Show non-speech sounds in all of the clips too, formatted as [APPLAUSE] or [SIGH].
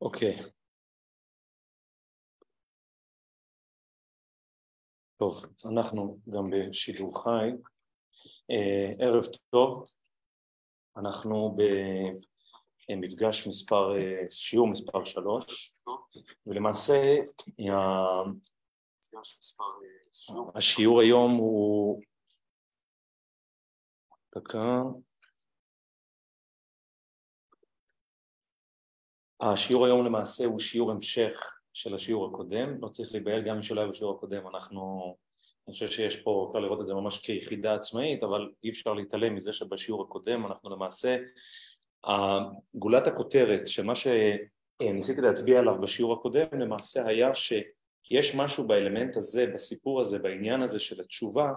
אוקיי. טוב, אנחנו גם בשידור חי. אה, ערב טוב, אנחנו במפגש מספר, אה, שיעור מספר שלוש, ולמעשה השיעור היום הוא... דקה. השיעור היום למעשה הוא שיעור המשך של השיעור הקודם, לא צריך להיבהל גם שלא היה בשיעור הקודם, אנחנו, אני חושב שיש פה, אפשר לראות את זה ממש כיחידה עצמאית, אבל אי אפשר להתעלם מזה שבשיעור הקודם אנחנו למעשה, גולת הכותרת של מה שניסיתי להצביע עליו בשיעור הקודם למעשה היה שיש משהו באלמנט הזה, בסיפור הזה, בעניין הזה של התשובה,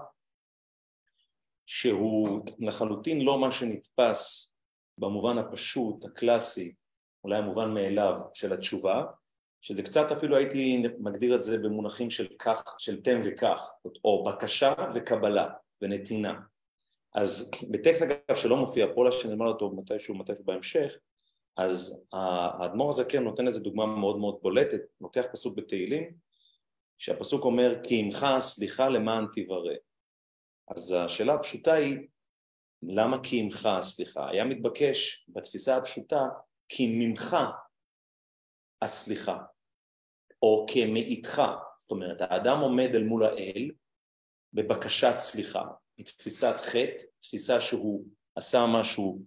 שהוא לחלוטין לא מה שנתפס במובן הפשוט, הקלאסי, אולי המובן מאליו של התשובה, שזה קצת אפילו הייתי מגדיר את זה במונחים של כך, של תן וכך, או בקשה וקבלה ונתינה. אז בטקסט אגב שלא מופיע פה, שאני אומר אותו מתישהו, מתישהו בהמשך, אז האדמו"ר הזקן נותן איזה דוגמה מאוד מאוד בולטת, לוקח פסוק בתהילים, שהפסוק אומר כי עמך סליחה למען תברא. אז השאלה הפשוטה היא, למה כי עמך סליחה? היה מתבקש בתפיסה הפשוטה כי ממך הסליחה, או כמאיתך, זאת אומרת האדם עומד אל מול האל בבקשת סליחה, מתפיסת חטא, תפיסה שהוא עשה משהו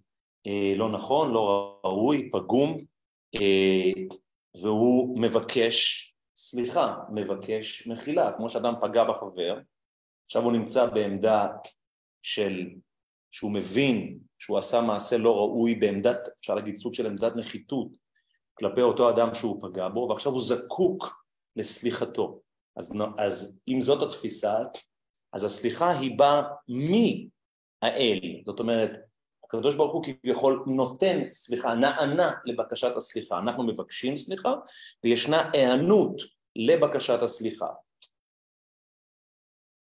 אה, לא נכון, לא ראוי, פגום, אה, והוא מבקש סליחה, מבקש מחילה, כמו שאדם פגע בחבר, עכשיו הוא נמצא בעמדה של, שהוא מבין שהוא עשה מעשה לא ראוי בעמדת, אפשר להגיד סוג של עמדת נחיתות כלפי אותו אדם שהוא פגע בו, ועכשיו הוא זקוק לסליחתו. אז, אז אם זאת התפיסה, אז הסליחה היא באה מהאל, זאת אומרת, הקדוש ברוך הוא כביכול נותן סליחה, נענה לבקשת הסליחה. אנחנו מבקשים סליחה, וישנה היענות לבקשת הסליחה.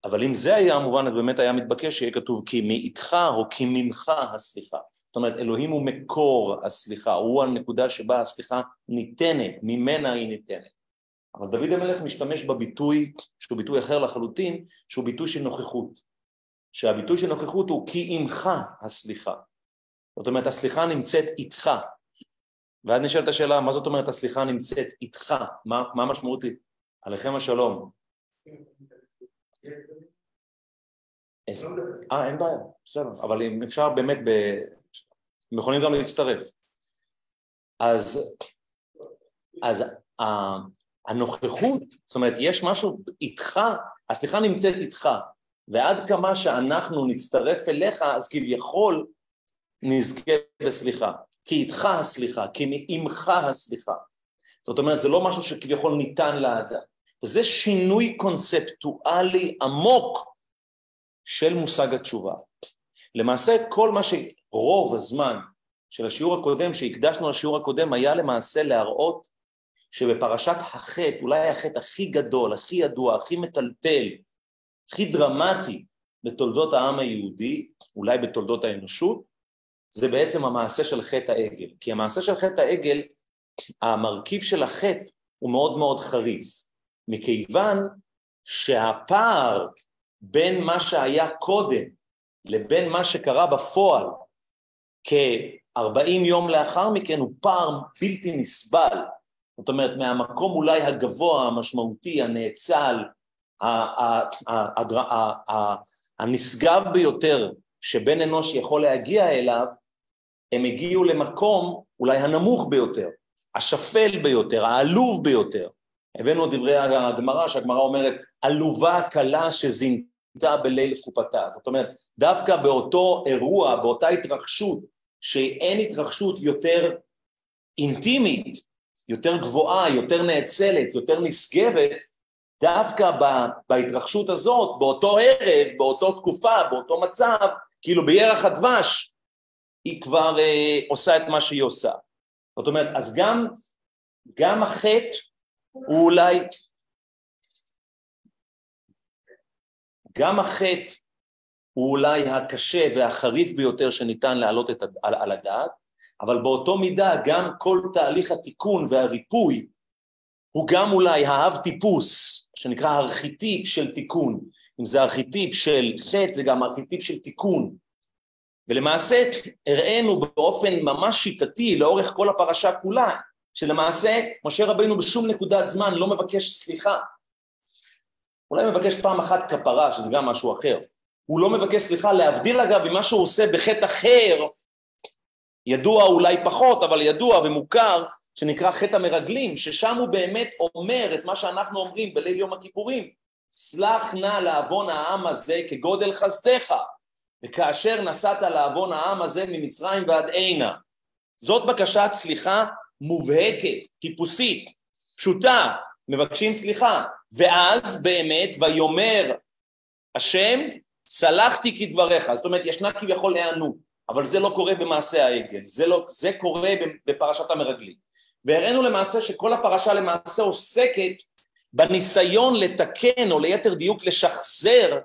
אבל אם זה היה המובן, אז באמת היה מתבקש שיהיה כתוב כי מאיתך או כי ממך הסליחה. זאת אומרת, אלוהים הוא מקור הסליחה, הוא הנקודה שבה הסליחה ניתנת, ממנה היא ניתנת. אבל דוד המלך משתמש בביטוי, שהוא ביטוי אחר לחלוטין, שהוא ביטוי של נוכחות. שהביטוי של נוכחות הוא כי עמך הסליחה. זאת אומרת, הסליחה נמצאת איתך. ואז נשאלת השאלה, מה זאת אומרת הסליחה נמצאת איתך? מה, מה המשמעות היא? עליכם השלום. אה, אין בעיה, בסדר, אבל אם אפשר באמת, ב... הם יכולים גם להצטרף. אז, אז הנוכחות, זאת אומרת, יש משהו איתך, הסליחה נמצאת איתך, ועד כמה שאנחנו נצטרף אליך, אז כביכול נזכה בסליחה. כי איתך הסליחה, כי מעמך הסליחה. זאת אומרת, זה לא משהו שכביכול ניתן לאדם. וזה שינוי קונספטואלי עמוק של מושג התשובה. למעשה כל מה שרוב הזמן של השיעור הקודם, שהקדשנו לשיעור הקודם, היה למעשה להראות שבפרשת החטא, אולי החטא הכי גדול, הכי ידוע, הכי מטלטל, הכי דרמטי בתולדות העם היהודי, אולי בתולדות האנושות, זה בעצם המעשה של חטא העגל. כי המעשה של חטא העגל, המרכיב של החטא הוא מאוד מאוד חריף. מכיוון שהפער בין מה שהיה קודם לבין מה שקרה בפועל כ-40 יום לאחר מכן הוא פער בלתי נסבל. זאת אומרת, מהמקום אולי הגבוה, המשמעותי, הנאצל, הנשגב ביותר שבן אנוש יכול להגיע אליו, הם הגיעו למקום אולי הנמוך ביותר, השפל ביותר, העלוב ביותר. הבאנו את דברי הגמרא, שהגמרא אומרת, עלובה קלה שזינתה בליל חופתה. זאת אומרת, דווקא באותו אירוע, באותה התרחשות, שאין התרחשות יותר אינטימית, יותר גבוהה, יותר נאצלת, יותר נשגבת, דווקא בהתרחשות הזאת, באותו ערב, באותו תקופה, באותו מצב, כאילו בירח הדבש, היא כבר אה, עושה את מה שהיא עושה. זאת אומרת, אז גם, גם החטא הוא אולי, גם החטא הוא אולי הקשה והחריף ביותר שניתן להעלות את, על, על הדעת, אבל באותו מידה גם כל תהליך התיקון והריפוי הוא גם אולי האב טיפוס, שנקרא ארכיטיפ של תיקון. אם זה ארכיטיפ של חטא, זה גם ארכיטיפ של תיקון. ולמעשה הראינו באופן ממש שיטתי לאורך כל הפרשה כולה, שלמעשה משה רבינו בשום נקודת זמן לא מבקש סליחה. אולי מבקש פעם אחת כפרה, שזה גם משהו אחר. הוא לא מבקש סליחה, להבדיל אגב ממה שהוא עושה בחטא אחר, ידוע אולי פחות, אבל ידוע ומוכר, שנקרא חטא המרגלים, ששם הוא באמת אומר את מה שאנחנו אומרים בליל יום הכיפורים, סלח נא לעוון העם הזה כגודל חסדך, וכאשר נסעת לעוון העם הזה ממצרים ועד עינה. זאת בקשת סליחה מובהקת, טיפוסית, פשוטה, מבקשים סליחה, ואז באמת ויאמר השם סלחתי כדבריך, זאת אומרת ישנה כביכול היענות, אבל זה לא קורה במעשה העגל, זה, לא, זה קורה בפרשת המרגלים. והראינו למעשה שכל הפרשה למעשה עוסקת בניסיון לתקן או ליתר דיוק לשחזר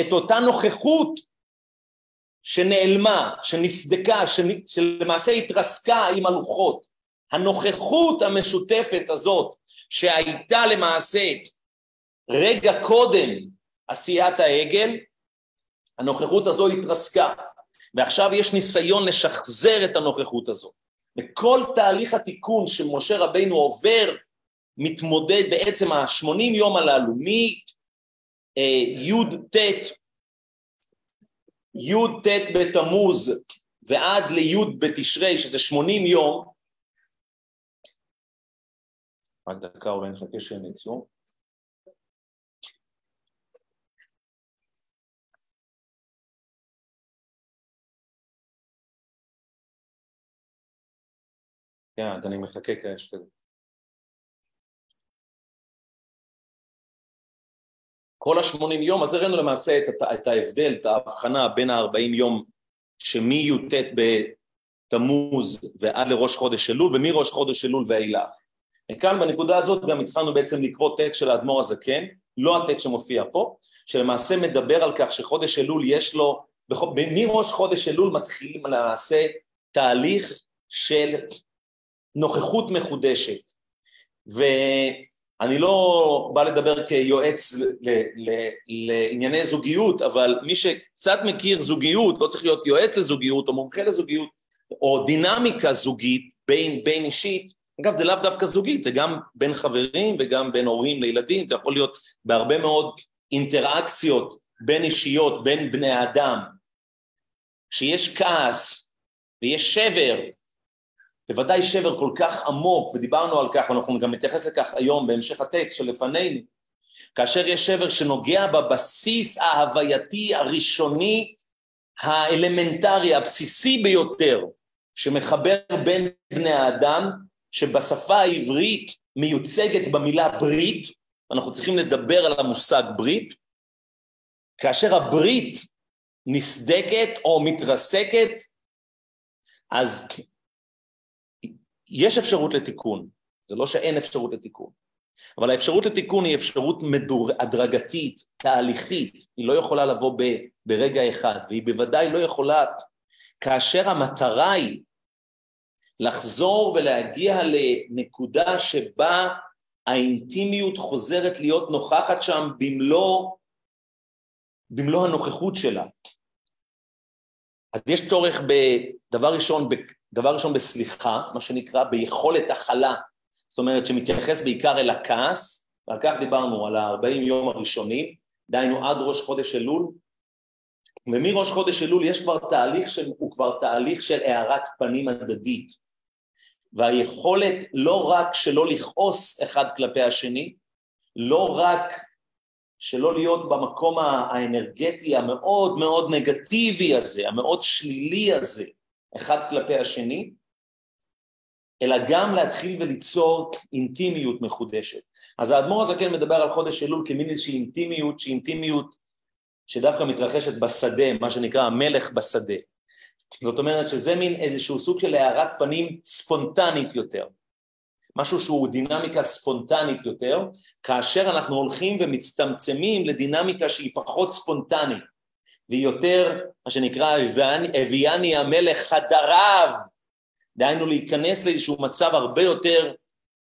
את אותה נוכחות שנעלמה, שנסדקה, שלמעשה התרסקה עם הלוחות. הנוכחות המשותפת הזאת שהייתה למעשה רגע קודם עשיית העגל, הנוכחות הזו התרסקה, ועכשיו יש ניסיון לשחזר את הנוכחות הזו. וכל תהליך התיקון שמשה רבינו עובר, מתמודד בעצם השמונים יום הללו, מי"ט י"ט בתמוז ועד לי' בתשרי, שזה שמונים יום, רק דקה אולי נחכה שהם יצאו. כן, אני מחכה כאלה שתי כל השמונים יום, אז הראינו למעשה את, את ההבדל, את ההבחנה בין הארבעים יום שמי-י"ט בתמוז ועד לראש חודש אלול, ומראש חודש אלול ואילך. וכאן בנקודה הזאת גם התחלנו בעצם לקרוא טקסט של האדמו"ר הזקן, לא הטקסט שמופיע פה, שלמעשה מדבר על כך שחודש אלול יש לו, מראש חודש אלול מתחילים למעשה תהליך של נוכחות מחודשת. ואני לא בא לדבר כיועץ לענייני זוגיות, אבל מי שקצת מכיר זוגיות, לא צריך להיות יועץ לזוגיות או מומחה לזוגיות, או דינמיקה זוגית בין, בין אישית, אגב זה לאו דווקא זוגית, זה גם בין חברים וגם בין הורים לילדים, זה יכול להיות בהרבה מאוד אינטראקציות בין אישיות, בין בני האדם. כשיש כעס ויש שבר, בוודאי שבר כל כך עמוק, ודיברנו על כך, ואנחנו גם נתייחס לכך היום בהמשך הטקסט שלפנינו, כאשר יש שבר שנוגע בבסיס ההווייתי הראשוני, האלמנטרי, הבסיסי ביותר, שמחבר בין בני האדם, שבשפה העברית מיוצגת במילה ברית, אנחנו צריכים לדבר על המושג ברית, כאשר הברית נסדקת או מתרסקת, אז יש אפשרות לתיקון, זה לא שאין אפשרות לתיקון, אבל האפשרות לתיקון היא אפשרות מדור, הדרגתית, תהליכית, היא לא יכולה לבוא ב, ברגע אחד, והיא בוודאי לא יכולה כאשר המטרה היא לחזור ולהגיע לנקודה שבה האינטימיות חוזרת להיות נוכחת שם במלוא, במלוא הנוכחות שלה. אז יש צורך בדבר ראשון דבר ראשון בסליחה, מה שנקרא, ביכולת הכלה, זאת אומרת שמתייחס בעיקר אל הכעס, ועל כך דיברנו, על ה-40 יום הראשונים, דהיינו עד ראש חודש אלול, ומראש חודש אלול יש כבר תהליך של, הוא כבר תהליך של הארת פנים הדדית, והיכולת לא רק שלא לכעוס אחד כלפי השני, לא רק שלא להיות במקום האנרגטי המאוד מאוד נגטיבי הזה, המאוד שלילי הזה, אחד כלפי השני, אלא גם להתחיל וליצור אינטימיות מחודשת. אז האדמו"ר הזקן מדבר על חודש אלול כמין איזושהי אינטימיות, שהיא אינטימיות שדווקא מתרחשת בשדה, מה שנקרא המלך בשדה. זאת אומרת שזה מין איזשהו סוג של הארת פנים ספונטנית יותר. משהו שהוא דינמיקה ספונטנית יותר, כאשר אנחנו הולכים ומצטמצמים לדינמיקה שהיא פחות ספונטנית, והיא יותר, מה שנקרא, הביאני המלך חדריו, דהיינו להיכנס לאיזשהו מצב הרבה יותר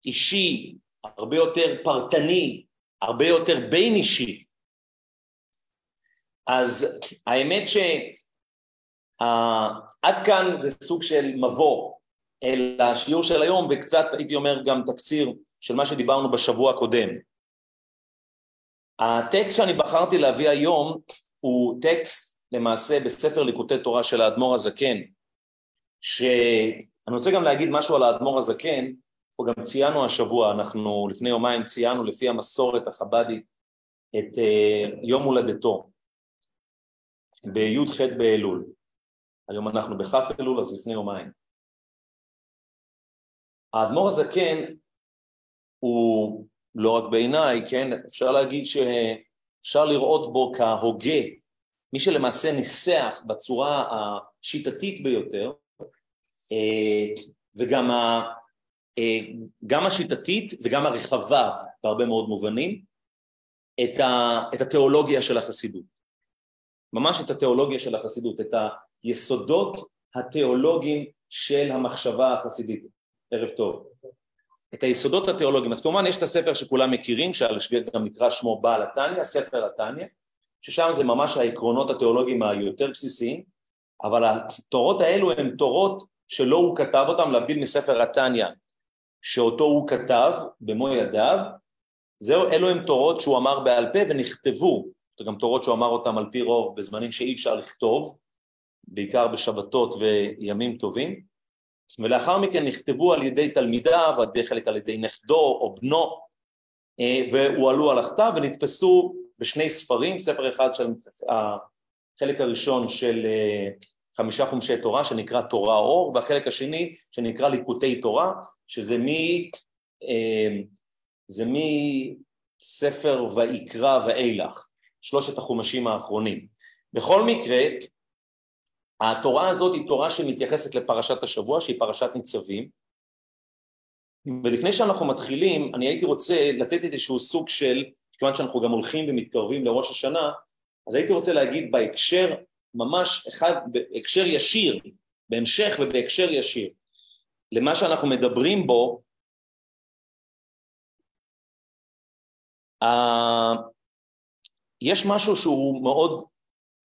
אישי, הרבה יותר פרטני, הרבה יותר בין אישי. אז האמת שעד כאן זה סוג של מבוא אל השיעור של היום וקצת הייתי אומר גם תקציר של מה שדיברנו בשבוע הקודם. הטקסט שאני בחרתי להביא היום הוא טקסט למעשה בספר ליקוטי תורה של האדמו"ר הזקן, שאני רוצה גם להגיד משהו על האדמו"ר הזקן, פה גם ציינו השבוע, אנחנו לפני יומיים ציינו לפי המסורת החב"דית את uh, יום הולדתו בי"ח באלול. היום אנחנו בכ' אלול, אז לפני יומיים. האדמו"ר הזקן הוא לא רק בעיניי, כן, אפשר להגיד שאפשר לראות בו כהוגה, מי שלמעשה ניסח בצורה השיטתית ביותר, אה, וגם ה, אה, גם השיטתית וגם הרחבה בהרבה מאוד מובנים, את, ה, את התיאולוגיה של החסידות. ממש את התיאולוגיה של החסידות, את היסודות התיאולוגיים של המחשבה החסידית. ערב טוב. את היסודות התיאולוגיים. אז כמובן יש את הספר שכולם מכירים, שגם נקרא שמו בעל התניא, ספר התניא, ששם זה ממש העקרונות התיאולוגיים היותר בסיסיים, אבל התורות האלו הן תורות שלא הוא כתב אותן, להבדיל מספר התניא, שאותו הוא כתב במו ידיו, זהו, אלו הן תורות שהוא אמר בעל פה ונכתבו, זה גם תורות שהוא אמר אותן על פי רוב בזמנים שאי אפשר לכתוב, בעיקר בשבתות וימים טובים, ולאחר מכן נכתבו על ידי תלמידיו, חלק על ידי נכדו או בנו, אה, והועלו על הכתב ונתפסו בשני ספרים, ספר אחד של החלק הראשון של אה, חמישה חומשי תורה שנקרא תורה אור, והחלק השני שנקרא ליקוטי תורה, שזה מ... אה, זה מספר ויקרא ואילך, שלושת החומשים האחרונים. בכל מקרה, התורה הזאת היא תורה שמתייחסת לפרשת השבוע, שהיא פרשת ניצבים, ולפני שאנחנו מתחילים, אני הייתי רוצה לתת איזשהו סוג של, כיוון שאנחנו גם הולכים ומתקרבים לראש השנה, אז הייתי רוצה להגיד בהקשר ממש אחד, בהקשר ישיר, בהמשך ובהקשר ישיר, למה שאנחנו מדברים בו, uh, יש משהו שהוא מאוד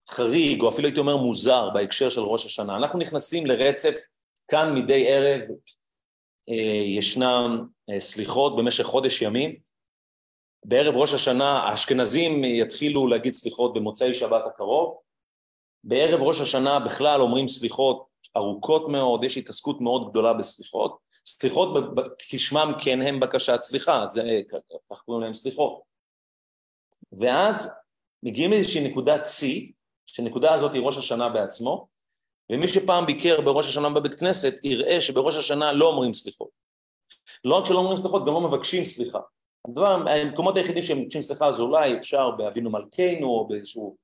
חריג, או אפילו הייתי אומר מוזר, בהקשר של ראש השנה. אנחנו נכנסים לרצף, כאן מדי ערב אה, ישנם אה, סליחות במשך חודש ימים. בערב ראש השנה האשכנזים יתחילו להגיד סליחות במוצאי שבת הקרוב. בערב ראש השנה בכלל אומרים סליחות ארוכות מאוד, יש התעסקות מאוד גדולה בסליחות. סליחות כשמם כן הם בקשת סליחה, זה, כך קוראים להם סליחות. ואז מגיעים לאיזושהי נקודת שיא, שנקודה הזאת היא ראש השנה בעצמו, ומי שפעם ביקר בראש השנה בבית כנסת, יראה שבראש השנה לא אומרים סליחות. לא רק שלא אומרים סליחות, גם לא מבקשים סליחה. הדבר, המקומות היחידים שהם מבקשים סליחה זה אולי אפשר באבינו מלכנו או באיזשהו...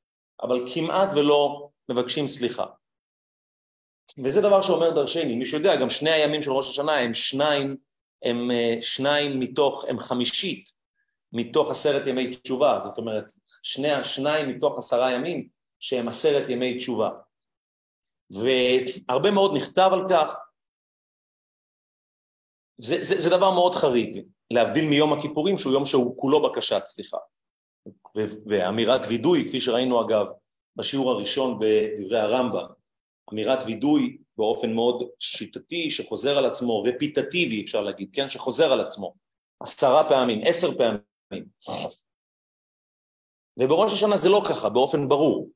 אבל כמעט ולא מבקשים סליחה. וזה דבר שאומר דרשני, מי שיודע, גם שני הימים של ראש השנה הם שניים, הם אה, שניים מתוך, הם חמישית מתוך עשרת ימי תשובה, זאת אומרת, שני, שניים מתוך עשרה ימים שהם עשרת ימי תשובה. והרבה מאוד נכתב על כך. זה, זה, זה דבר מאוד חריג, להבדיל מיום הכיפורים שהוא יום שהוא כולו בקשת סליחה. ואמירת וידוי, כפי שראינו אגב בשיעור הראשון בדברי הרמב"ם, אמירת וידוי באופן מאוד שיטתי, שחוזר על עצמו, רפיטטיבי אפשר להגיד, כן? שחוזר על עצמו עשרה פעמים, עשר פעמים. ובראש השנה זה לא ככה, באופן ברור.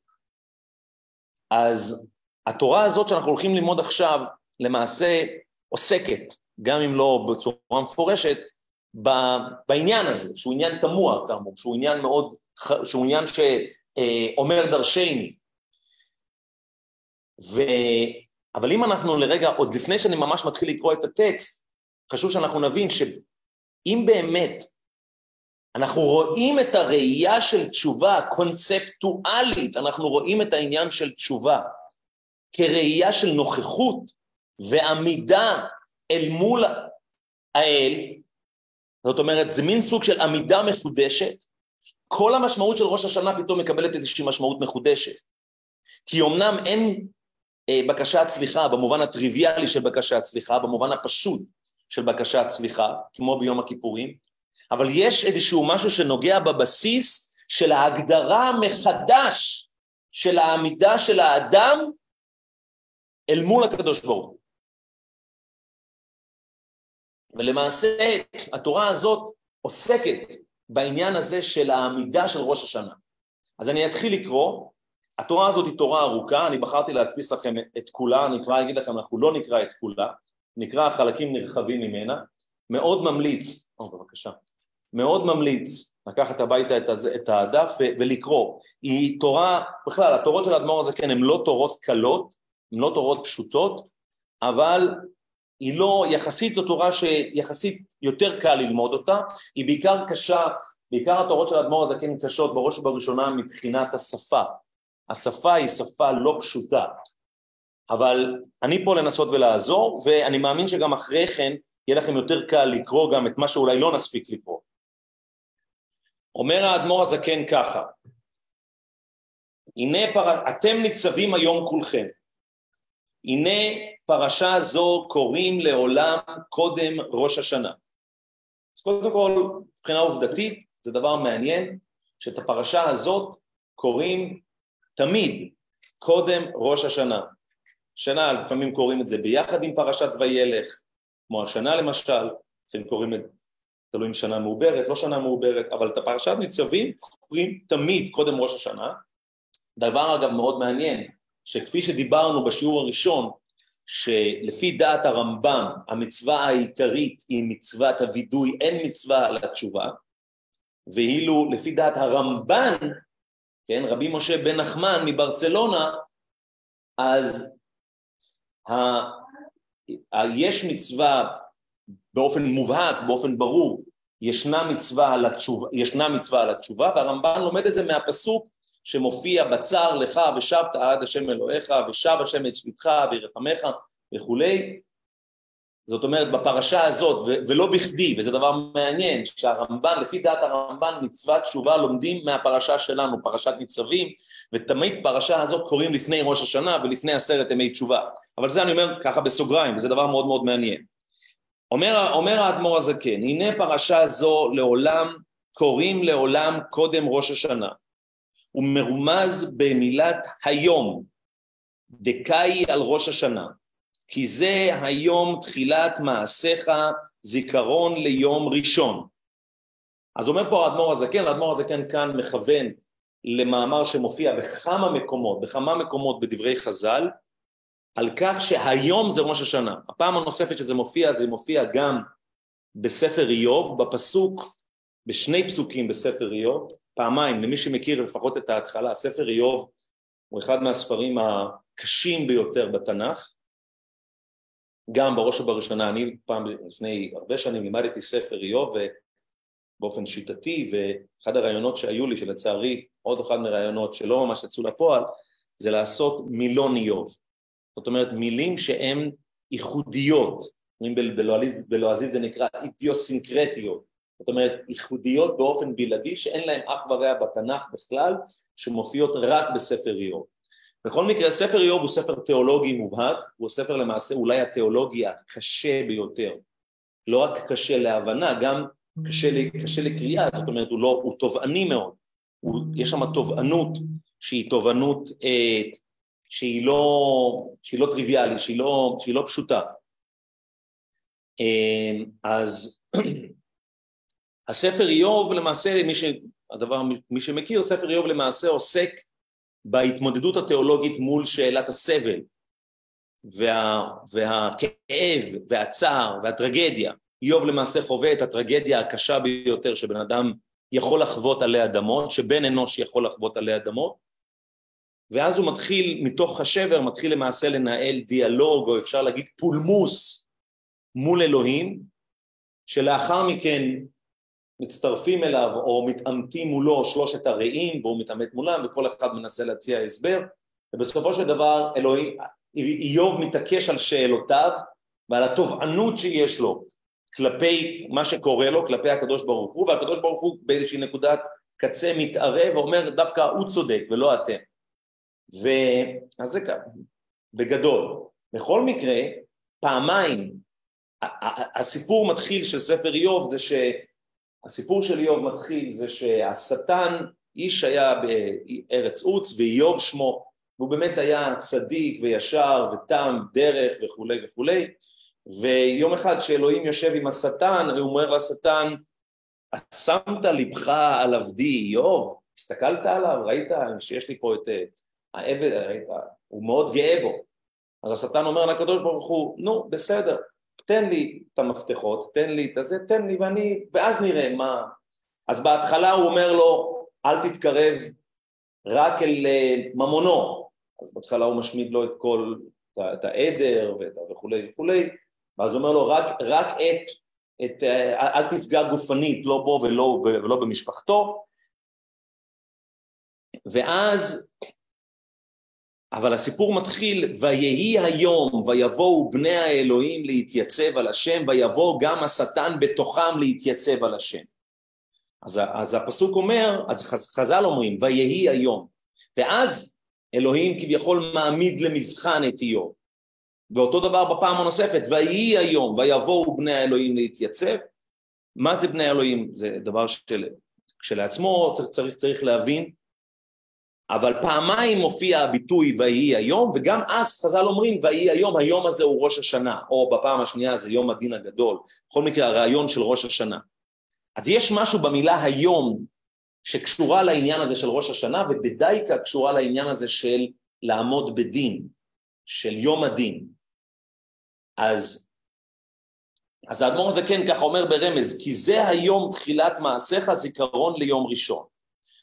אז התורה הזאת שאנחנו הולכים ללמוד עכשיו, למעשה עוסקת, גם אם לא בצורה מפורשת, בעניין הזה, שהוא עניין תמוה כאמור, שהוא עניין מאוד, שהוא עניין שאומר דרשני. ו... אבל אם אנחנו לרגע, עוד לפני שאני ממש מתחיל לקרוא את הטקסט, חשוב שאנחנו נבין שאם באמת אנחנו רואים את הראייה של תשובה קונספטואלית, אנחנו רואים את העניין של תשובה כראייה של נוכחות ועמידה אל מול האל, זאת אומרת, זה מין סוג של עמידה מחודשת, כל המשמעות של ראש השנה פתאום מקבלת איזושהי משמעות מחודשת. כי אמנם אין אה, בקשת סליחה במובן הטריוויאלי של בקשת סליחה, במובן הפשוט של בקשת סליחה, כמו ביום הכיפורים, אבל יש איזשהו משהו שנוגע בבסיס של ההגדרה מחדש של העמידה של האדם אל מול הקדוש ברוך הוא. ולמעשה התורה הזאת עוסקת בעניין הזה של העמידה של ראש השנה. אז אני אתחיל לקרוא, התורה הזאת היא תורה ארוכה, אני בחרתי להדפיס לכם את כולה, אני כבר אגיד לכם, אנחנו לא נקרא את כולה, נקרא חלקים נרחבים ממנה, מאוד ממליץ, או בבקשה, מאוד ממליץ לקחת הביתה את, את הדף ולקרוא. היא תורה, בכלל, התורות של האדמו"ר הזקן הן לא תורות קלות, הן לא תורות פשוטות, אבל היא לא, יחסית זו תורה שיחסית יותר קל ללמוד אותה, היא בעיקר קשה, בעיקר התורות של האדמו"ר הזקן קשות בראש ובראשונה מבחינת השפה. השפה היא שפה לא פשוטה, אבל אני פה לנסות ולעזור, ואני מאמין שגם אחרי כן יהיה לכם יותר קל לקרוא גם את מה שאולי לא נספיק לקרוא. אומר האדמו"ר הזקן ככה, הנה פר... אתם ניצבים היום כולכם, הנה פרשה זו קוראים לעולם קודם ראש השנה. אז קודם כל, מבחינה עובדתית, זה דבר מעניין, שאת הפרשה הזאת קוראים תמיד קודם ראש השנה. שנה, לפעמים קוראים את זה ביחד עם פרשת וילך, כמו השנה למשל, לפעמים קוראים את תלוי אם שנה מעוברת, לא שנה מעוברת, אבל את הפרשת ניצבים קוראים תמיד קודם ראש השנה. דבר אגב מאוד מעניין, שכפי שדיברנו בשיעור הראשון, שלפי דעת הרמב"ם המצווה העיקרית היא מצוות הווידוי, אין מצווה על התשובה, ואילו לפי דעת הרמב"ן, כן, רבי משה בן נחמן מברצלונה, אז ה... ה... יש מצווה באופן מובהק, באופן ברור, ישנה מצווה על התשובה, ישנה מצווה על התשובה, והרמב"ן לומד את זה מהפסוק שמופיע בצר לך ושבת עד השם אלוהיך ושב השם את שביתך וירחמך וכולי. זאת אומרת בפרשה הזאת ו- ולא בכדי וזה דבר מעניין שהרמב"ן לפי דעת הרמב"ן מצוות תשובה לומדים מהפרשה שלנו פרשת ניצבים ותמיד פרשה הזאת קוראים לפני ראש השנה ולפני עשרת ימי תשובה. אבל זה אני אומר ככה בסוגריים וזה דבר מאוד מאוד מעניין אומר, אומר האדמו"ר הזקן הנה פרשה זו לעולם קוראים לעולם קודם ראש השנה הוא מרומז במילת היום, דקאי על ראש השנה, כי זה היום תחילת מעשיך זיכרון ליום ראשון. אז אומר פה האדמו"ר הזקן, האדמו"ר הזקן כאן מכוון למאמר שמופיע בכמה מקומות, בכמה מקומות בדברי חז"ל, על כך שהיום זה ראש השנה. הפעם הנוספת שזה מופיע, זה מופיע גם בספר איוב, בפסוק, בשני פסוקים בספר איוב, פעמיים, למי שמכיר לפחות את ההתחלה, ספר איוב הוא אחד מהספרים הקשים ביותר בתנ"ך, גם בראש ובראשונה, אני פעם לפני הרבה שנים לימדתי ספר איוב באופן שיטתי, ואחד הרעיונות שהיו לי, שלצערי עוד אחד מהרעיונות שלא ממש יצאו לפועל, זה לעשות מילון איוב. זאת אומרת, מילים שהן ייחודיות, בלועזית זה נקרא אידיוסינקרטיות, זאת אומרת ייחודיות באופן בלעדי שאין להם אח ורע בתנ"ך בכלל, שמופיעות רק בספר איוב. בכל מקרה ספר איוב הוא ספר תיאולוגי מובהק, הוא ספר למעשה אולי התיאולוגי הקשה ביותר, לא רק קשה להבנה, גם קשה, קשה לקריאה, זאת אומרת הוא, לא, הוא תובעני מאוד, הוא, יש שם תובענות שהיא תובענות אה, שהיא, לא, שהיא לא טריוויאלית, שהיא לא, שהיא לא פשוטה. אה, אז [CLEARS THROAT] הספר איוב למעשה, מי, ש... הדבר, מי שמכיר, ספר איוב למעשה עוסק בהתמודדות התיאולוגית מול שאלת הסבל וה... והכאב והצער והטרגדיה. איוב למעשה חווה את הטרגדיה הקשה ביותר שבן אדם יכול לחוות עלי אדמות, שבן אנוש יכול לחוות עלי אדמות, ואז הוא מתחיל, מתוך השבר, מתחיל למעשה לנהל דיאלוג, או אפשר להגיד פולמוס מול אלוהים, שלאחר מכן מצטרפים אליו או מתעמתים מולו שלושת הרעים והוא מתעמת מולם וכל אחד מנסה להציע הסבר ובסופו של דבר אלוהים, איוב מתעקש על שאלותיו ועל התובענות שיש לו כלפי מה שקורה לו, כלפי הקדוש ברוך הוא, והקדוש ברוך הוא באיזושהי נקודת קצה מתערב ואומר דווקא הוא צודק ולא אתם. ואז זה ככה, בגדול. בכל מקרה, פעמיים, הסיפור מתחיל של ספר איוב זה ש... הסיפור של איוב מתחיל זה שהשטן, איש היה בארץ עוץ ואיוב שמו, והוא באמת היה צדיק וישר ותם דרך וכולי וכולי, ויום אחד שאלוהים יושב עם השטן, הוא אומר לשטן, שמת לבך על עבדי איוב? הסתכלת עליו? ראית שיש לי פה את העבד? הוא מאוד גאה בו. אז השטן אומר לקדוש ברוך הוא, נו, בסדר, תן לי את המפתחות, תן לי את הזה, תן לי ואני, ואז נראה מה... אז בהתחלה הוא אומר לו, אל תתקרב רק אל אה, ממונו, אז בהתחלה הוא משמיד לו את כל, את העדר וכולי וכולי, ואז הוא אומר לו, רק, רק את, את, אה, אל תפגע גופנית, לא בו ולא, ולא במשפחתו, ואז אבל הסיפור מתחיל, ויהי היום ויבואו בני האלוהים להתייצב על השם, ויבוא גם השטן בתוכם להתייצב על השם. אז, אז הפסוק אומר, אז חז"ל אומרים, ויהי היום, ואז אלוהים כביכול מעמיד למבחן את איוב. ואותו דבר בפעם הנוספת, ויהי היום, ויבואו בני האלוהים להתייצב. מה זה בני האלוהים? זה דבר של, כשלעצמו צריך, צריך, צריך להבין אבל פעמיים מופיע הביטוי ויהי היום, וגם אז חז"ל אומרים ויהי היום, היום הזה הוא ראש השנה, או בפעם השנייה זה יום הדין הגדול, בכל מקרה הרעיון של ראש השנה. אז יש משהו במילה היום שקשורה לעניין הזה של ראש השנה, ובדייקה קשורה לעניין הזה של לעמוד בדין, של יום הדין. אז, אז האדמו"ר הזה כן ככה אומר ברמז, כי זה היום תחילת מעשיך זיכרון ליום ראשון.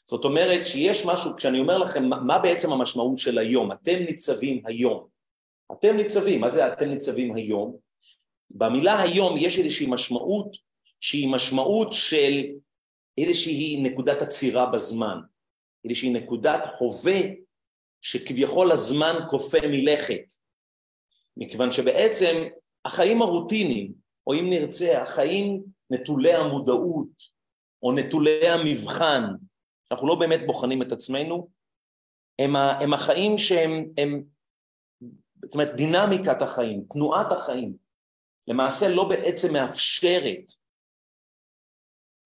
זאת אומרת שיש משהו, כשאני אומר לכם מה בעצם המשמעות של היום, אתם ניצבים היום, אתם ניצבים, מה זה אתם ניצבים היום? במילה היום יש איזושהי משמעות שהיא משמעות של איזושהי נקודת עצירה בזמן, איזושהי נקודת הווה שכביכול הזמן כופה מלכת, מכיוון שבעצם החיים הרוטיניים, או אם נרצה, החיים נטולי המודעות, או נטולי המבחן, אנחנו לא באמת בוחנים את עצמנו, הם, ה, הם החיים שהם, הם, זאת אומרת דינמיקת החיים, תנועת החיים, למעשה לא בעצם מאפשרת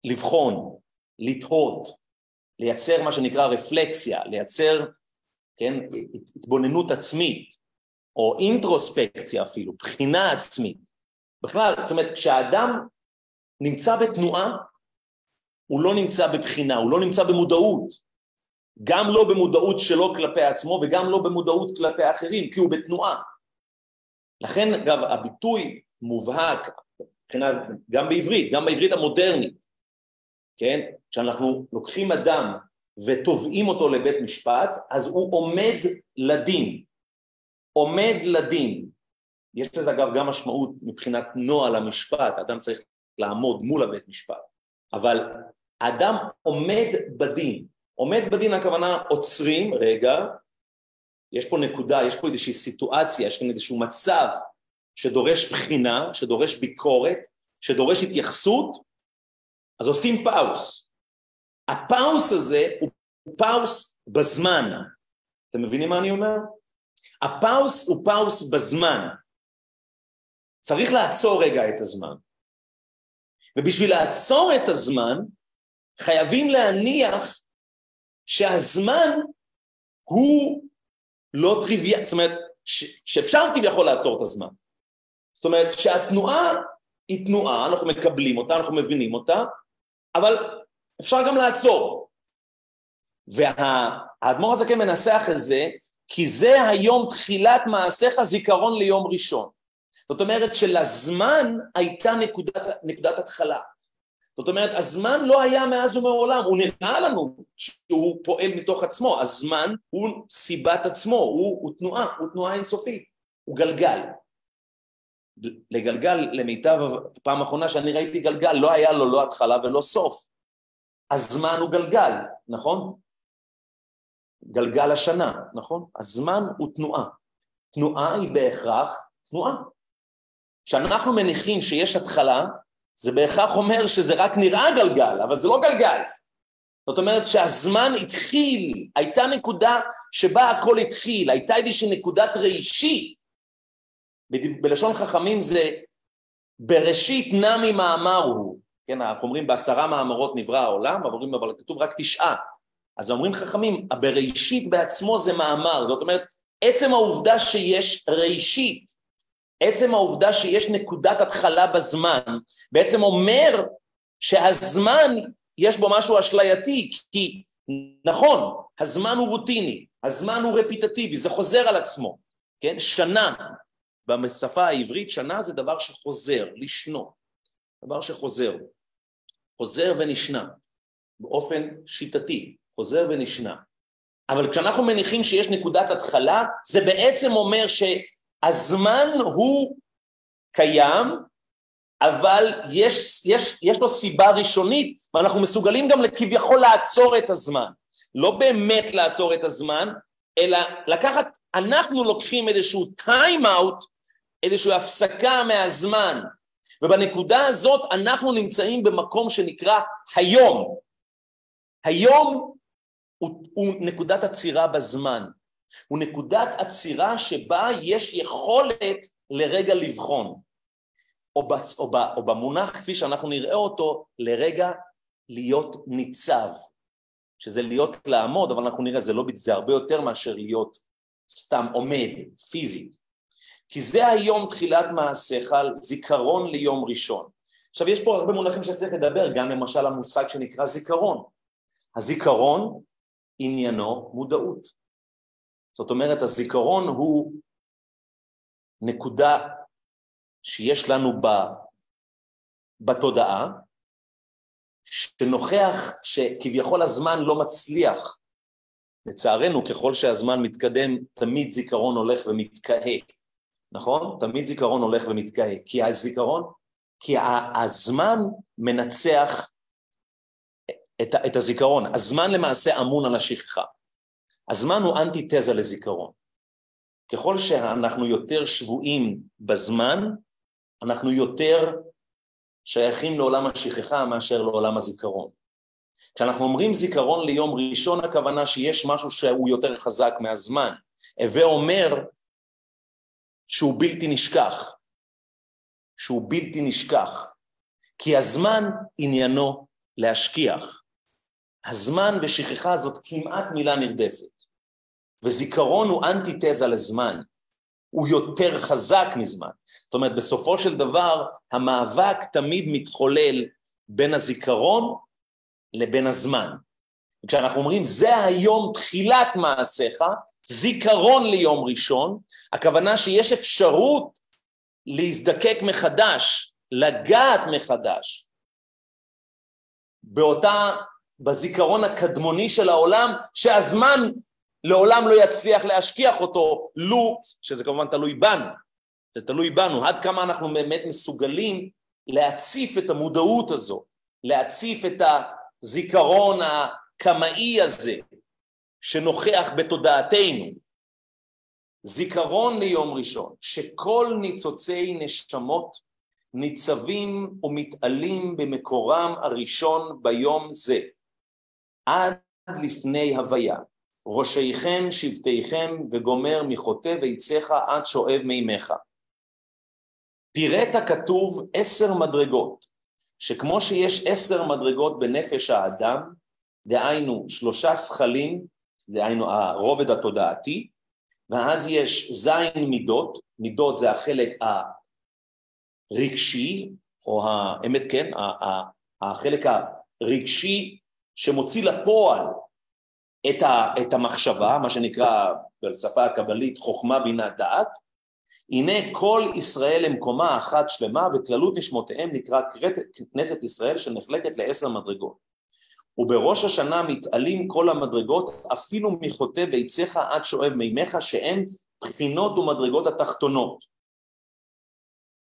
לבחון, לתהות, לייצר מה שנקרא רפלקסיה, לייצר, כן, התבוננות עצמית, או אינטרוספקציה אפילו, בחינה עצמית. בכלל, זאת אומרת, כשהאדם נמצא בתנועה, הוא לא נמצא בבחינה, הוא לא נמצא במודעות, גם לא במודעות שלו כלפי עצמו וגם לא במודעות כלפי האחרים, כי הוא בתנועה. לכן אגב הביטוי מובהק, מבחינה, גם בעברית, גם בעברית המודרנית, כן? כשאנחנו לוקחים אדם ותובעים אותו לבית משפט, אז הוא עומד לדין. עומד לדין. יש לזה אגב גם משמעות מבחינת נוהל המשפט, אדם צריך לעמוד מול הבית משפט. אבל האדם עומד בדין. עומד בדין הכוונה עוצרים, רגע, יש פה נקודה, יש פה איזושהי סיטואציה, יש כאן איזשהו מצב שדורש בחינה, שדורש ביקורת, שדורש התייחסות, אז עושים pause. ה pause הזה הוא פאוס בזמן. אתם מבינים מה אני אומר? ה pause הוא פאוס בזמן. צריך לעצור רגע את הזמן. ובשביל לעצור את הזמן, חייבים להניח שהזמן הוא לא טריוויאלי, זאת אומרת, ש- שאפשר כביכול לעצור את הזמן. זאת אומרת שהתנועה היא תנועה, אנחנו מקבלים אותה, אנחנו מבינים אותה, אבל אפשר גם לעצור. והאדמו"ר הזה כן מנסח את זה, כי זה היום תחילת מעשיך זיכרון ליום ראשון. זאת אומרת שלזמן הייתה נקודת, נקודת התחלה. זאת אומרת, הזמן לא היה מאז ומעולם, הוא נראה לנו שהוא פועל מתוך עצמו, הזמן הוא סיבת עצמו, הוא, הוא תנועה, הוא תנועה אינסופית, הוא גלגל. לגלגל, למיטב הפעם האחרונה שאני ראיתי גלגל, לא היה לו לא התחלה ולא סוף. הזמן הוא גלגל, נכון? גלגל השנה, נכון? הזמן הוא תנועה. תנועה היא בהכרח תנועה. כשאנחנו מניחים שיש התחלה, זה בהכרח אומר שזה רק נראה גלגל, אבל זה לא גלגל. זאת אומרת שהזמן התחיל, הייתה נקודה שבה הכל התחיל, הייתה איזושהי נקודת ראשית. בלשון חכמים זה בראשית נמי מאמר הוא, כן, אנחנו אומרים בעשרה מאמרות נברא העולם, אומרים, אבל כתוב רק תשעה. אז אומרים חכמים, בראשית בעצמו זה מאמר, זאת אומרת, עצם העובדה שיש ראשית, עצם העובדה שיש נקודת התחלה בזמן, בעצם אומר שהזמן יש בו משהו אשלייתי, כי נכון, הזמן הוא רוטיני, הזמן הוא רפיטטיבי, זה חוזר על עצמו, כן? שנה, בשפה העברית שנה זה דבר שחוזר, לשנו, דבר שחוזר, חוזר ונשנה, באופן שיטתי, חוזר ונשנה. אבל כשאנחנו מניחים שיש נקודת התחלה, זה בעצם אומר שהזמן הוא קיים, אבל יש, יש, יש לו סיבה ראשונית, ואנחנו מסוגלים גם כביכול לעצור את הזמן. לא באמת לעצור את הזמן, אלא לקחת, אנחנו לוקחים איזשהו טיים אאוט, איזושהי הפסקה מהזמן, ובנקודה הזאת אנחנו נמצאים במקום שנקרא היום. היום הוא, הוא נקודת עצירה בזמן, הוא נקודת עצירה שבה יש יכולת לרגע לבחון. או, בצ, או, ב, או במונח כפי שאנחנו נראה אותו, לרגע להיות ניצב, שזה להיות לעמוד, אבל אנחנו נראה, זה, לא, זה הרבה יותר מאשר להיות סתם עומד, פיזית. כי זה היום תחילת מעשיך, זיכרון ליום ראשון. עכשיו יש פה הרבה מונחים שצריך לדבר, גם למשל המושג שנקרא זיכרון. הזיכרון עניינו מודעות. זאת אומרת, הזיכרון הוא נקודה שיש לנו ב, בתודעה, שנוכח שכביכול הזמן לא מצליח. לצערנו, ככל שהזמן מתקדם, תמיד זיכרון הולך ומתקהה, נכון? תמיד זיכרון הולך ומתקהה. כי הזיכרון, כי הזמן מנצח את, את הזיכרון. הזמן למעשה אמון על השכחה. הזמן הוא אנטיתזה לזיכרון. ככל שאנחנו יותר שבויים בזמן, אנחנו יותר שייכים לעולם השכחה מאשר לעולם הזיכרון. כשאנחנו אומרים זיכרון ליום ראשון, הכוונה שיש משהו שהוא יותר חזק מהזמן. הווה אומר שהוא בלתי נשכח, שהוא בלתי נשכח, כי הזמן עניינו להשכיח. הזמן ושכחה זאת כמעט מילה נרדפת, וזיכרון הוא אנטיתזה לזמן. הוא יותר חזק מזמן. זאת אומרת, בסופו של דבר, המאבק תמיד מתחולל בין הזיכרון לבין הזמן. כשאנחנו אומרים, זה היום תחילת מעשיך, זיכרון ליום ראשון, הכוונה שיש אפשרות להזדקק מחדש, לגעת מחדש, באותה, בזיכרון הקדמוני של העולם, שהזמן לעולם לא יצליח להשכיח אותו, לו, שזה כמובן תלוי בנו, זה תלוי בנו, עד כמה אנחנו באמת מסוגלים להציף את המודעות הזו, להציף את הזיכרון הקמאי הזה שנוכח בתודעתנו. זיכרון ליום ראשון, שכל ניצוצי נשמות ניצבים ומתעלים במקורם הראשון ביום זה, עד לפני הוויה. ראשיכם, שבטיכם, וגומר מחוטא ויצאך עד שואב מימיך. פירט הכתוב עשר מדרגות, שכמו שיש עשר מדרגות בנפש האדם, דהיינו שלושה שכלים, דהיינו הרובד התודעתי, ואז יש זין מידות, מידות זה החלק הרגשי, או האמת כן, החלק הרגשי שמוציא לפועל את, ה, את המחשבה, מה שנקרא בשפה הקבלית חוכמה בינה דעת, הנה כל ישראל למקומה אחת שלמה וכללות נשמותיהם נקרא כנסת ישראל שנחלקת לעשר מדרגות. ובראש השנה מתעלים כל המדרגות אפילו מחוטא ביציך עד שואב מימיך שהן בחינות ומדרגות התחתונות.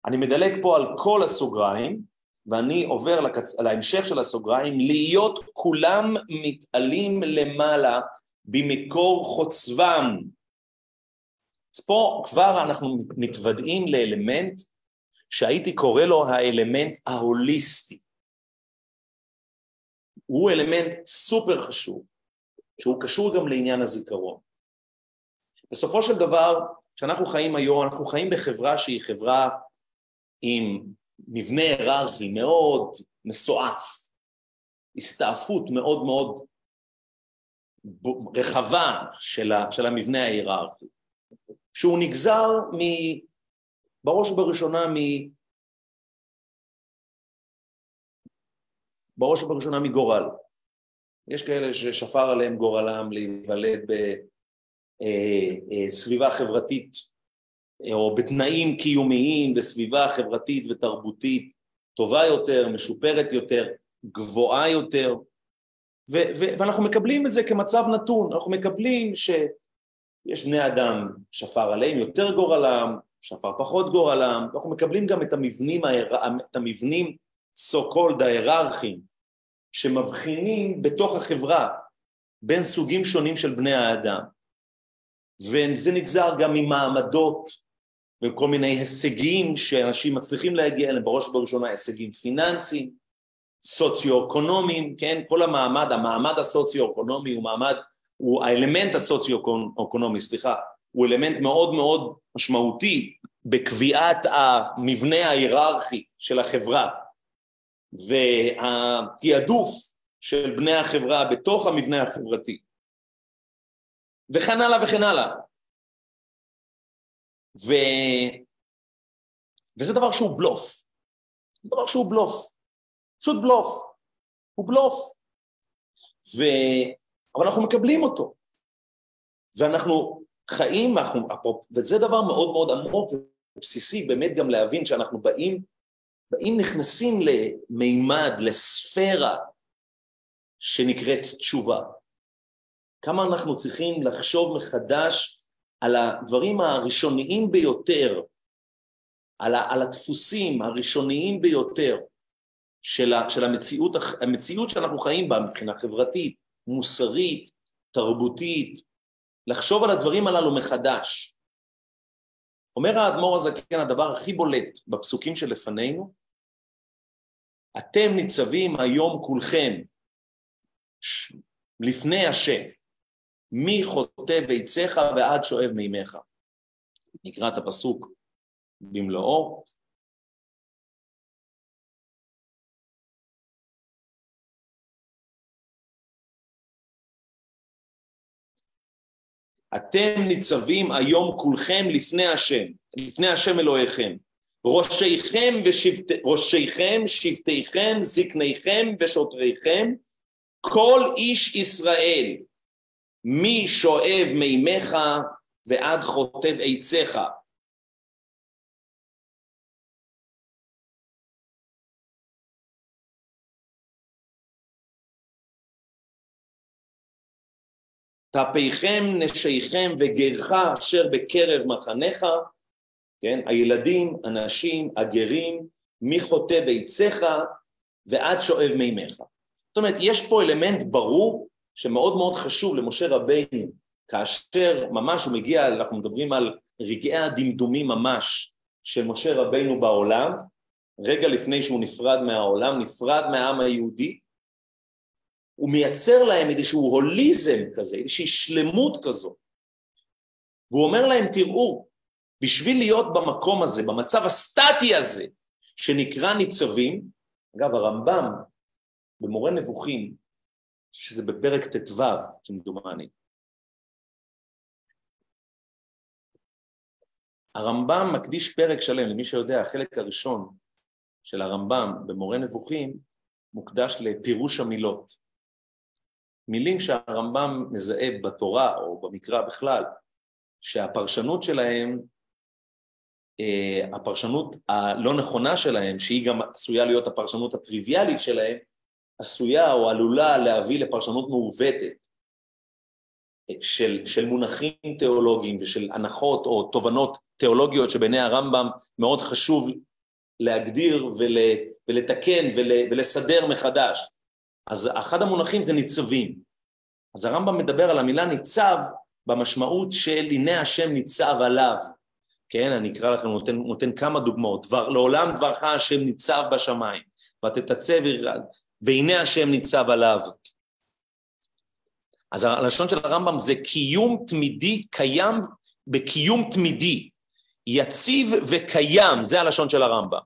אני מדלג פה על כל הסוגריים ואני עובר לקצ... להמשך של הסוגריים, להיות כולם מתעלים למעלה במקור חוצבם. אז פה כבר אנחנו מתוודעים לאלמנט שהייתי קורא לו האלמנט ההוליסטי. הוא אלמנט סופר חשוב, שהוא קשור גם לעניין הזיכרון. בסופו של דבר, כשאנחנו חיים היום, אנחנו חיים בחברה שהיא חברה עם מבנה היררכי מאוד מסועף, הסתעפות מאוד מאוד רחבה של, ה, של המבנה ההיררכי, שהוא נגזר מ... בראש ובראשונה מ... בראש ובראשונה מגורל. יש כאלה ששפר עליהם גורלם להיוולד בסביבה אה, אה, חברתית או בתנאים קיומיים וסביבה חברתית ותרבותית טובה יותר, משופרת יותר, גבוהה יותר, ו- ו- ואנחנו מקבלים את זה כמצב נתון, אנחנו מקבלים שיש בני אדם שפר עליהם יותר גורלם, שפר פחות גורלם, אנחנו מקבלים גם את המבנים, את המבנים so called ההיררכיים, שמבחינים בתוך החברה בין סוגים שונים של בני האדם, וזה נגזר גם ממעמדות וכל מיני הישגים שאנשים מצליחים להגיע אליהם, בראש ובראשונה הישגים פיננסיים, סוציו-אקונומיים, כן? כל המעמד, המעמד הסוציו-אקונומי הוא מעמד, הוא האלמנט הסוציו-אקונומי, סליחה, הוא אלמנט מאוד מאוד משמעותי בקביעת המבנה ההיררכי של החברה והתעדוף של בני החברה בתוך המבנה החברתי וכן הלאה וכן הלאה. ו... וזה דבר שהוא בלוף, דבר שהוא בלוף, פשוט בלוף, הוא בלוף. ו... אבל אנחנו מקבלים אותו, ואנחנו חיים, אנחנו, וזה דבר מאוד מאוד עמוק ובסיסי, באמת גם להבין שאנחנו באים, באים נכנסים למימד, לספירה שנקראת תשובה. כמה אנחנו צריכים לחשוב מחדש על הדברים הראשוניים ביותר, על, ה, על הדפוסים הראשוניים ביותר של, ה, של המציאות, המציאות שאנחנו חיים בה מבחינה חברתית, מוסרית, תרבותית, לחשוב על הדברים הללו מחדש. אומר האדמו"ר הזקן, הדבר הכי בולט בפסוקים שלפנינו, אתם ניצבים היום כולכם לפני השם, מי חוטא ביציך ועד שואב מימיך. נקרא את הפסוק במלואו. אתם ניצבים היום כולכם לפני השם, לפני השם אלוהיכם. ראשיכם, ושבט... ראשיכם, שבטיכם, זקניכם ושוטריכם, כל איש ישראל, מי שואב מימיך ועד חוטב עציך. טפיכם, נשיכם וגרך אשר בקרב מחניך, כן, הילדים, הנשים, הגרים, מחוטב עציך ועד שואב מימיך. זאת אומרת, יש פה אלמנט ברור שמאוד מאוד חשוב למשה רבינו, כאשר ממש הוא מגיע, אנחנו מדברים על רגעי הדמדומים ממש של משה רבינו בעולם, רגע לפני שהוא נפרד מהעולם, נפרד מהעם היהודי, הוא מייצר להם איזשהו הוליזם כזה, איזושהי שלמות כזו. והוא אומר להם, תראו, בשביל להיות במקום הזה, במצב הסטטי הזה, שנקרא ניצבים, אגב, הרמב"ם במורה נבוכים, שזה בפרק ט"ו, כמדומני, הרמב"ם מקדיש פרק שלם, למי שיודע, החלק הראשון של הרמב"ם במורה נבוכים מוקדש לפירוש המילות. מילים שהרמב"ם מזהה בתורה או במקרא בכלל, שהפרשנות שלהם, אה, הפרשנות הלא נכונה שלהם, שהיא גם עשויה להיות הפרשנות הטריוויאלית שלהם, עשויה או עלולה להביא לפרשנות מעוותת אה, של, של מונחים תיאולוגיים ושל הנחות או תובנות תיאולוגיות שבעיני הרמב"ם מאוד חשוב להגדיר ול, ולתקן ול, ולסדר מחדש. אז אחד המונחים זה ניצבים. אז הרמב"ם מדבר על המילה ניצב במשמעות של הנה השם ניצב עליו. כן, אני אקרא לכם, נותן, נותן כמה דוגמאות. דבר, לעולם דברך השם ניצב בשמיים, ותתצב והנה השם ניצב עליו. אז הלשון של הרמב"ם זה קיום תמידי, קיים בקיום תמידי, יציב וקיים, זה הלשון של הרמב"ם.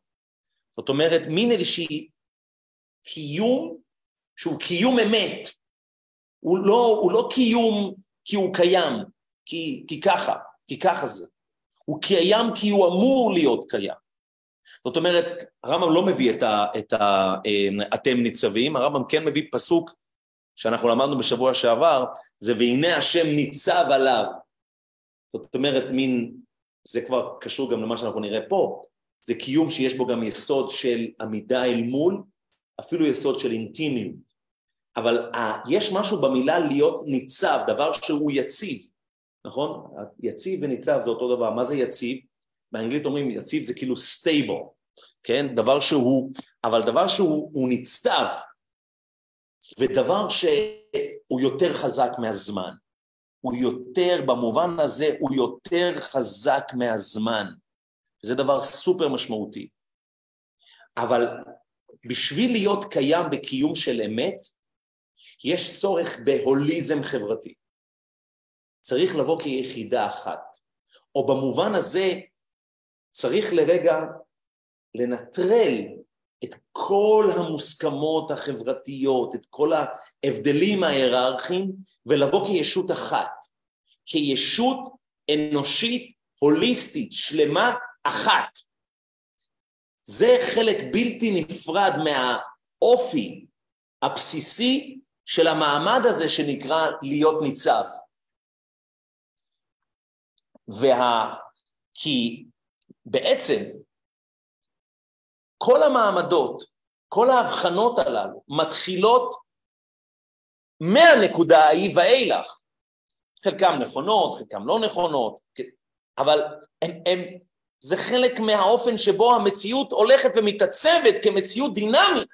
זאת אומרת, מין איזושהי קיום שהוא קיום אמת. הוא לא, הוא לא קיום כי הוא קיים, כי, כי ככה, כי ככה זה. הוא קיים כי הוא אמור להיות קיים. זאת אומרת, הרמב"ם לא מביא את, ה, את ה, אה, אתם ניצבים, הרמב"ם כן מביא פסוק שאנחנו למדנו בשבוע שעבר, זה והנה השם ניצב עליו. זאת אומרת, מין, זה כבר קשור גם למה שאנחנו נראה פה, זה קיום שיש בו גם יסוד של עמידה אל מול, אפילו יסוד של אינטימיות. אבל ה, יש משהו במילה להיות ניצב, דבר שהוא יציב, נכון? יציב וניצב זה אותו דבר. מה זה יציב? באנגלית אומרים יציב זה כאילו stable, כן? דבר שהוא, אבל דבר שהוא ניצב, ודבר שהוא יותר חזק מהזמן. הוא יותר, במובן הזה, הוא יותר חזק מהזמן. זה דבר סופר משמעותי. אבל בשביל להיות קיים בקיום של אמת, יש צורך בהוליזם חברתי. צריך לבוא כיחידה אחת. או במובן הזה, צריך לרגע לנטרל את כל המוסכמות החברתיות, את כל ההבדלים ההיררכיים, ולבוא כישות אחת, כישות אנושית, הוליסטית, שלמה, אחת. זה חלק בלתי נפרד מהאופי הבסיסי של המעמד הזה שנקרא להיות ניצב. וה... כי בעצם כל המעמדות, כל ההבחנות הללו מתחילות מהנקודה ההיא ואילך. חלקם נכונות, חלקם לא נכונות, אבל הם, הם, זה חלק מהאופן שבו המציאות הולכת ומתעצבת כמציאות דינמית,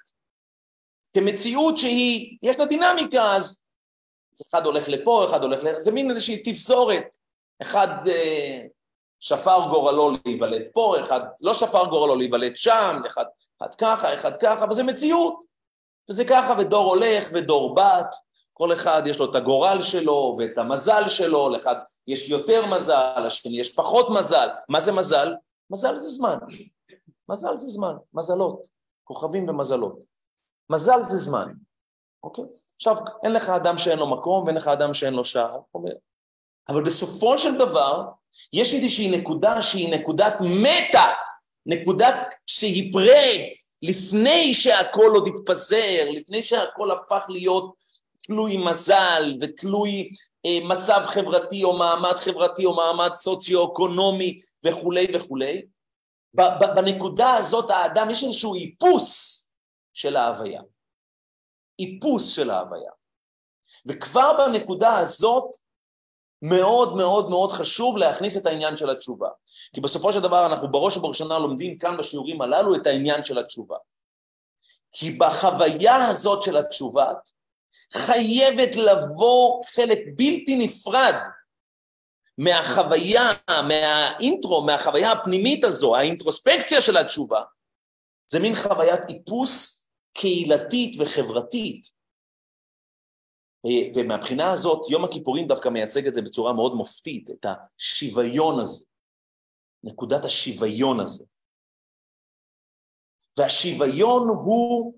כמציאות שהיא, יש לה דינמיקה, אז אחד הולך לפה, אחד הולך ל... זה מין איזושהי תפזורת, אחד אה, שפר גורלו להיוולד פה, אחד לא שפר גורלו להיוולד שם, אחד, אחד ככה, אחד ככה, וזה מציאות. וזה ככה, ודור הולך ודור בת, כל אחד יש לו את הגורל שלו ואת המזל שלו, לאחד יש יותר מזל, לשני יש פחות מזל. מה זה מזל? מזל זה זמן. מזל זה זמן, מזלות, כוכבים ומזלות. מזל זה זמן, אוקיי? עכשיו, אין לך אדם שאין לו מקום ואין לך אדם שאין לו שער. אבל בסופו של דבר, יש איזושהי נקודה שהיא נקודת מטה, נקודת שהיא פרה, לפני שהכל עוד התפזר, לפני שהכל הפך להיות תלוי מזל ותלוי אה, מצב חברתי או מעמד חברתי או מעמד סוציו-אקונומי וכולי וכולי. בנקודה הזאת האדם, יש איזשהו איפוס של ההוויה. איפוס של ההוויה. וכבר בנקודה הזאת מאוד מאוד מאוד חשוב להכניס את העניין של התשובה. כי בסופו של דבר אנחנו בראש ובראשונה לומדים כאן בשיעורים הללו את העניין של התשובה. כי בחוויה הזאת של התשובה חייבת לבוא חלק בלתי נפרד מהחוויה, מהאינטרו, מהחוויה הפנימית הזו, האינטרוספקציה של התשובה. זה מין חוויית איפוס קהילתית וחברתית. ומהבחינה הזאת, יום הכיפורים דווקא מייצג את זה בצורה מאוד מופתית, את השוויון הזה, נקודת השוויון הזה. והשוויון הוא,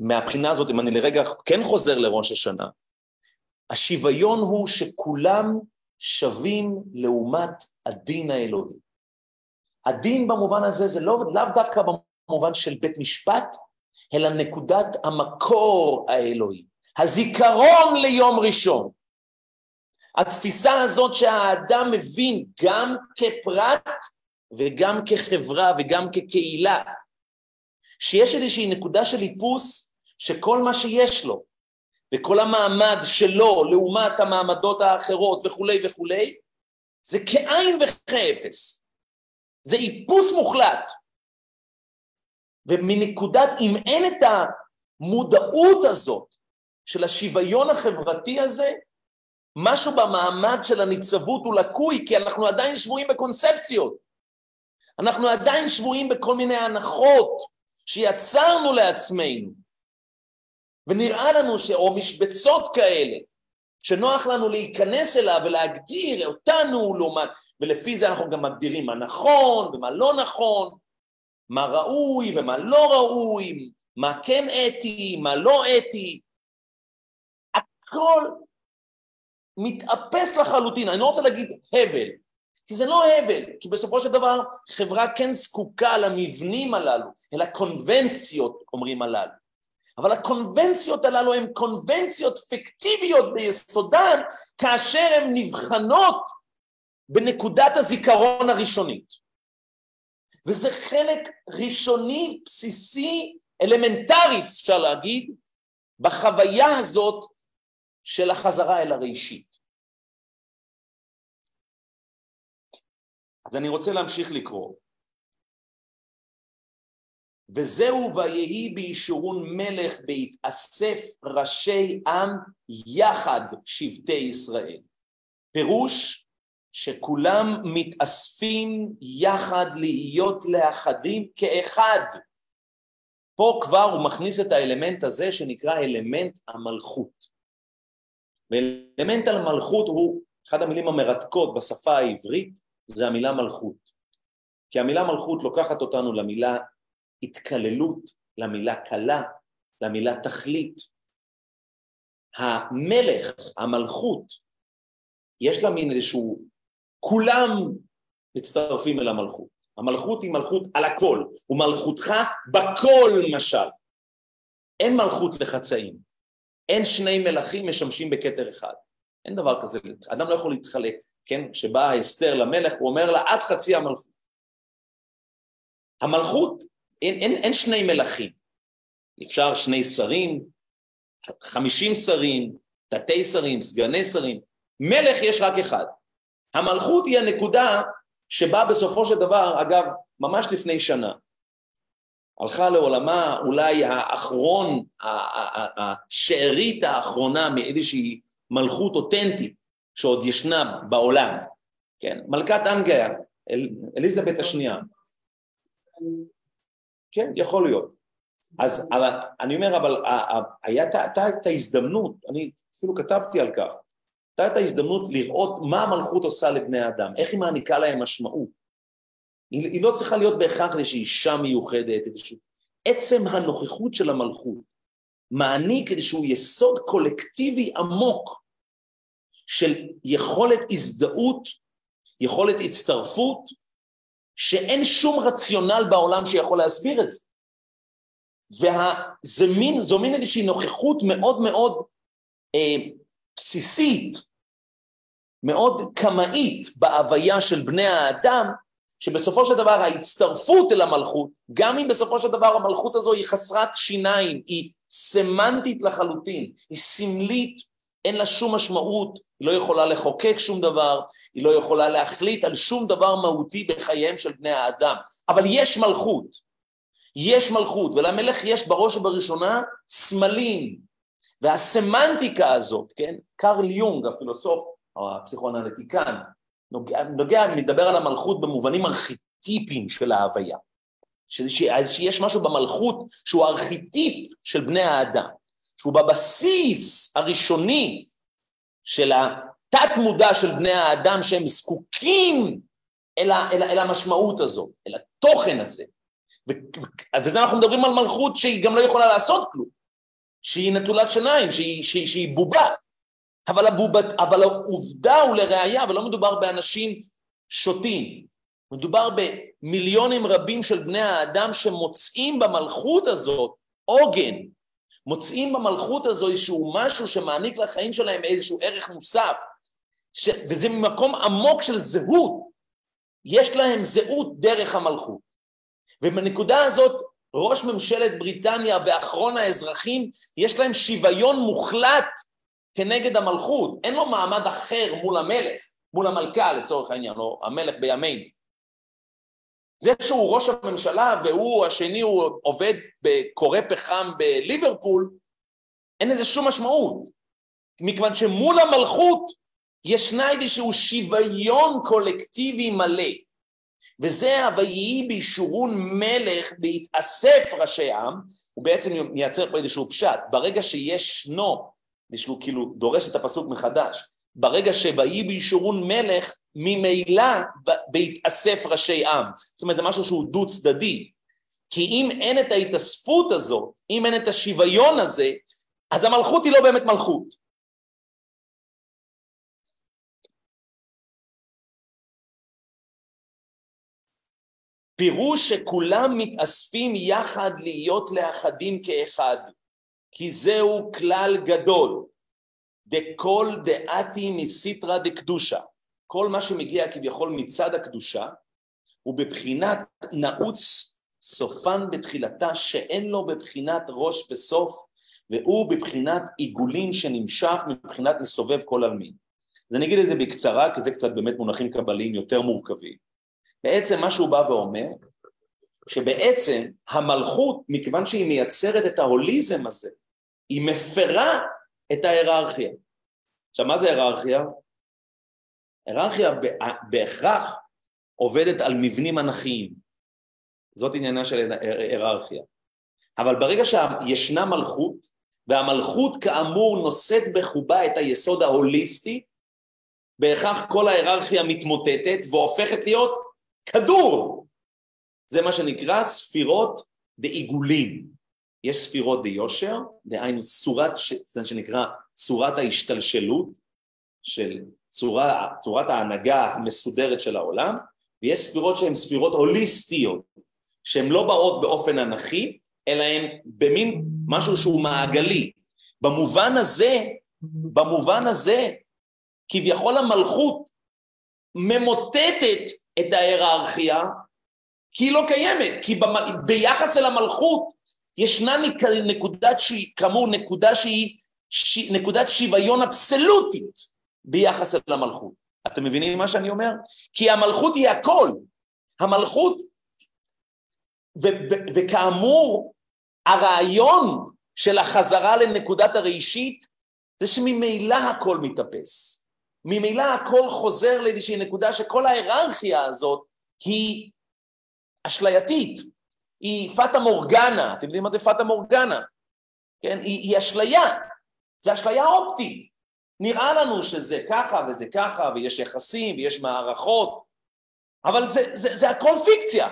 מהבחינה הזאת, אם אני לרגע כן חוזר לראש השנה, השוויון הוא שכולם שווים לעומת הדין האלוהי. הדין במובן הזה זה לא, לאו דווקא במובן של בית משפט, אלא נקודת המקור האלוהי. הזיכרון ליום ראשון. התפיסה הזאת שהאדם מבין גם כפרט וגם כחברה וגם כקהילה, שיש איזושהי נקודה של איפוס שכל מה שיש לו וכל המעמד שלו לעומת המעמדות האחרות וכולי וכולי, זה כאין וכאפס. זה איפוס מוחלט. ומנקודת, אם אין את המודעות הזאת של השוויון החברתי הזה, משהו במעמד של הניצבות הוא לקוי, כי אנחנו עדיין שבויים בקונספציות. אנחנו עדיין שבויים בכל מיני הנחות שיצרנו לעצמנו, ונראה לנו ש... או משבצות כאלה, שנוח לנו להיכנס אליו ולהגדיר אותנו לעומת, ולפי זה אנחנו גם מגדירים מה נכון ומה לא נכון, מה ראוי ומה לא ראוי, מה כן אתי, מה לא אתי, הכל מתאפס לחלוטין, אני לא רוצה להגיד הבל, כי זה לא הבל, כי בסופו של דבר חברה כן זקוקה למבנים הללו, אל הקונבנציות אומרים הללו. אבל הקונבנציות הללו הן קונבנציות פיקטיביות ביסודן כאשר הן נבחנות בנקודת הזיכרון הראשונית. וזה חלק ראשוני, בסיסי, אלמנטרי, אפשר להגיד, בחוויה הזאת של החזרה אל הראשית. אז אני רוצה להמשיך לקרוא. וזהו ויהי בישורון מלך בהתאסף ראשי עם יחד שבטי ישראל. פירוש שכולם מתאספים יחד להיות לאחדים כאחד. פה כבר הוא מכניס את האלמנט הזה שנקרא אלמנט המלכות. ואלמנט המלכות הוא, אחת המילים המרתקות בשפה העברית, זה המילה מלכות. כי המילה מלכות לוקחת אותנו למילה התקללות, למילה קלה, למילה תכלית. המלך, המלכות, יש לה מין איזשהו, כולם מצטרפים אל המלכות. המלכות היא מלכות על הכל, ומלכותך בכל משל. אין מלכות לחצאים, אין שני מלכים משמשים בכתר אחד. אין דבר כזה, אדם לא יכול להתחלק, כן? כשבאה אסתר למלך, הוא אומר לה, את חצי המלכות. המלכות, אין, אין, אין שני מלכים. אפשר שני שרים, חמישים שרים, תתי שרים, סגני שרים. מלך יש רק אחד. המלכות היא הנקודה שבה בסופו של דבר, אגב, ממש לפני שנה, הלכה לעולמה אולי האחרון, השארית האחרונה מאיזושהי מלכות אותנטית שעוד ישנה בעולם, כן, מלכת אנגליה, אל, אליזבת השנייה. כן, יכול להיות. אז אבל, אני אומר, אבל הייתה את ההזדמנות, אני אפילו כתבתי על כך, הייתה את ההזדמנות לראות מה המלכות עושה לבני האדם, איך היא מעניקה להם משמעות. היא, היא לא צריכה להיות בהכרח איזושהי אישה מיוחדת, איזשהו... עצם הנוכחות של המלכות מעניק איזשהו יסוד קולקטיבי עמוק של יכולת הזדהות, יכולת הצטרפות, שאין שום רציונל בעולם שיכול להסביר את זה. וזה מין, מין איזושהי נוכחות מאוד מאוד אה, בסיסית, מאוד קמאית בהוויה של בני האדם, שבסופו של דבר ההצטרפות אל המלכות, גם אם בסופו של דבר המלכות הזו היא חסרת שיניים, היא סמנטית לחלוטין, היא סמלית, אין לה שום משמעות, היא לא יכולה לחוקק שום דבר, היא לא יכולה להחליט על שום דבר מהותי בחייהם של בני האדם, אבל יש מלכות, יש מלכות, ולמלך יש בראש ובראשונה סמלים, והסמנטיקה הזאת, כן, קרל יונג, הפילוסוף, הפסיכואנליטיקן, נוגע, נוגע, מדבר על המלכות במובנים ארכיטיפיים של ההוויה. שיש משהו במלכות שהוא ארכיטיפ של בני האדם, שהוא בבסיס הראשוני של התת מודע של בני האדם שהם זקוקים אל, ה, אל, אל המשמעות הזו, אל התוכן הזה. וזה אנחנו מדברים על מלכות שהיא גם לא יכולה לעשות כלום, שהיא נטולת שיניים, שהיא, שהיא, שהיא בובה. אבל, הבובת, אבל העובדה ולראיה, ולא מדובר באנשים שוטים, מדובר במיליונים רבים של בני האדם שמוצאים במלכות הזאת עוגן, מוצאים במלכות הזו איזשהו משהו שמעניק לחיים שלהם איזשהו ערך מוסף, ש... וזה ממקום עמוק של זהות, יש להם זהות דרך המלכות. ובנקודה הזאת ראש ממשלת בריטניה ואחרון האזרחים, יש להם שוויון מוחלט כנגד המלכות, אין לו מעמד אחר מול המלך, מול המלכה לצורך העניין, או המלך בימינו. זה שהוא ראש הממשלה והוא השני הוא עובד בקורא פחם בליברפול, אין לזה שום משמעות, מכיוון שמול המלכות ישנה איזשהו שוויון קולקטיבי מלא. וזה ה"ויהי בישורון מלך בהתאסף ראשי עם", הוא בעצם מייצר פה איזשהו פשט, ברגע שישנו, שהוא כאילו דורש את הפסוק מחדש, ברגע שויהי בישורון מלך, ממילא בהתאסף ראשי עם. זאת אומרת, זה משהו שהוא דו צדדי. כי אם אין את ההתאספות הזאת, אם אין את השוויון הזה, אז המלכות היא לא באמת מלכות. פירוש שכולם מתאספים יחד להיות לאחדים כאחד, כי זהו כלל גדול. דכל דעתי מסיטרא דקדושה. כל מה שמגיע כביכול מצד הקדושה, הוא בבחינת נעוץ סופן בתחילתה, שאין לו בבחינת ראש וסוף, והוא בבחינת עיגולים שנמשך מבחינת מסובב כל עלמין. אז אני אגיד את זה בקצרה, כי זה קצת באמת מונחים קבליים יותר מורכבים. בעצם מה שהוא בא ואומר, שבעצם המלכות, מכיוון שהיא מייצרת את ההוליזם הזה, היא מפרה את ההיררכיה. עכשיו, מה זה היררכיה? היררכיה בהכרח עובדת על מבנים אנכיים. זאת עניינה של היררכיה. אבל ברגע שישנה מלכות, והמלכות כאמור נושאת בחובה את היסוד ההוליסטי, בהכרח כל ההיררכיה מתמוטטת והופכת להיות כדור. זה מה שנקרא ספירות דעיגולים. יש ספירות דיושר, דהיינו צורת, זה שנקרא צורת ההשתלשלות של צורה, צורת ההנהגה המסודרת של העולם, ויש ספירות שהן ספירות הוליסטיות, שהן לא באות באופן אנכי, אלא הן במין משהו שהוא מעגלי. במובן הזה, במובן הזה, כביכול המלכות ממוטטת את ההיררכיה, כי היא לא קיימת, כי ביחס אל המלכות ישנה נקודת שהיא, כאמור, נקודה שהיא ש... נקודת שוויון אבסולוטית ביחס אל המלכות. אתם מבינים מה שאני אומר? כי המלכות היא הכל. המלכות, ו- ו- וכאמור, הרעיון של החזרה לנקודת הראשית זה שממילא הכל מתאפס. ממילא הכל חוזר לאיזושהי נקודה שכל ההיררכיה הזאת היא אשלייתית, היא פטה מורגנה, אתם יודעים מה זה פטה מורגנה? כן? היא, היא אשליה, זה אשליה אופטית. נראה לנו שזה ככה וזה ככה, ויש יחסים ויש מערכות, אבל זה, זה, זה הכל פיקציה.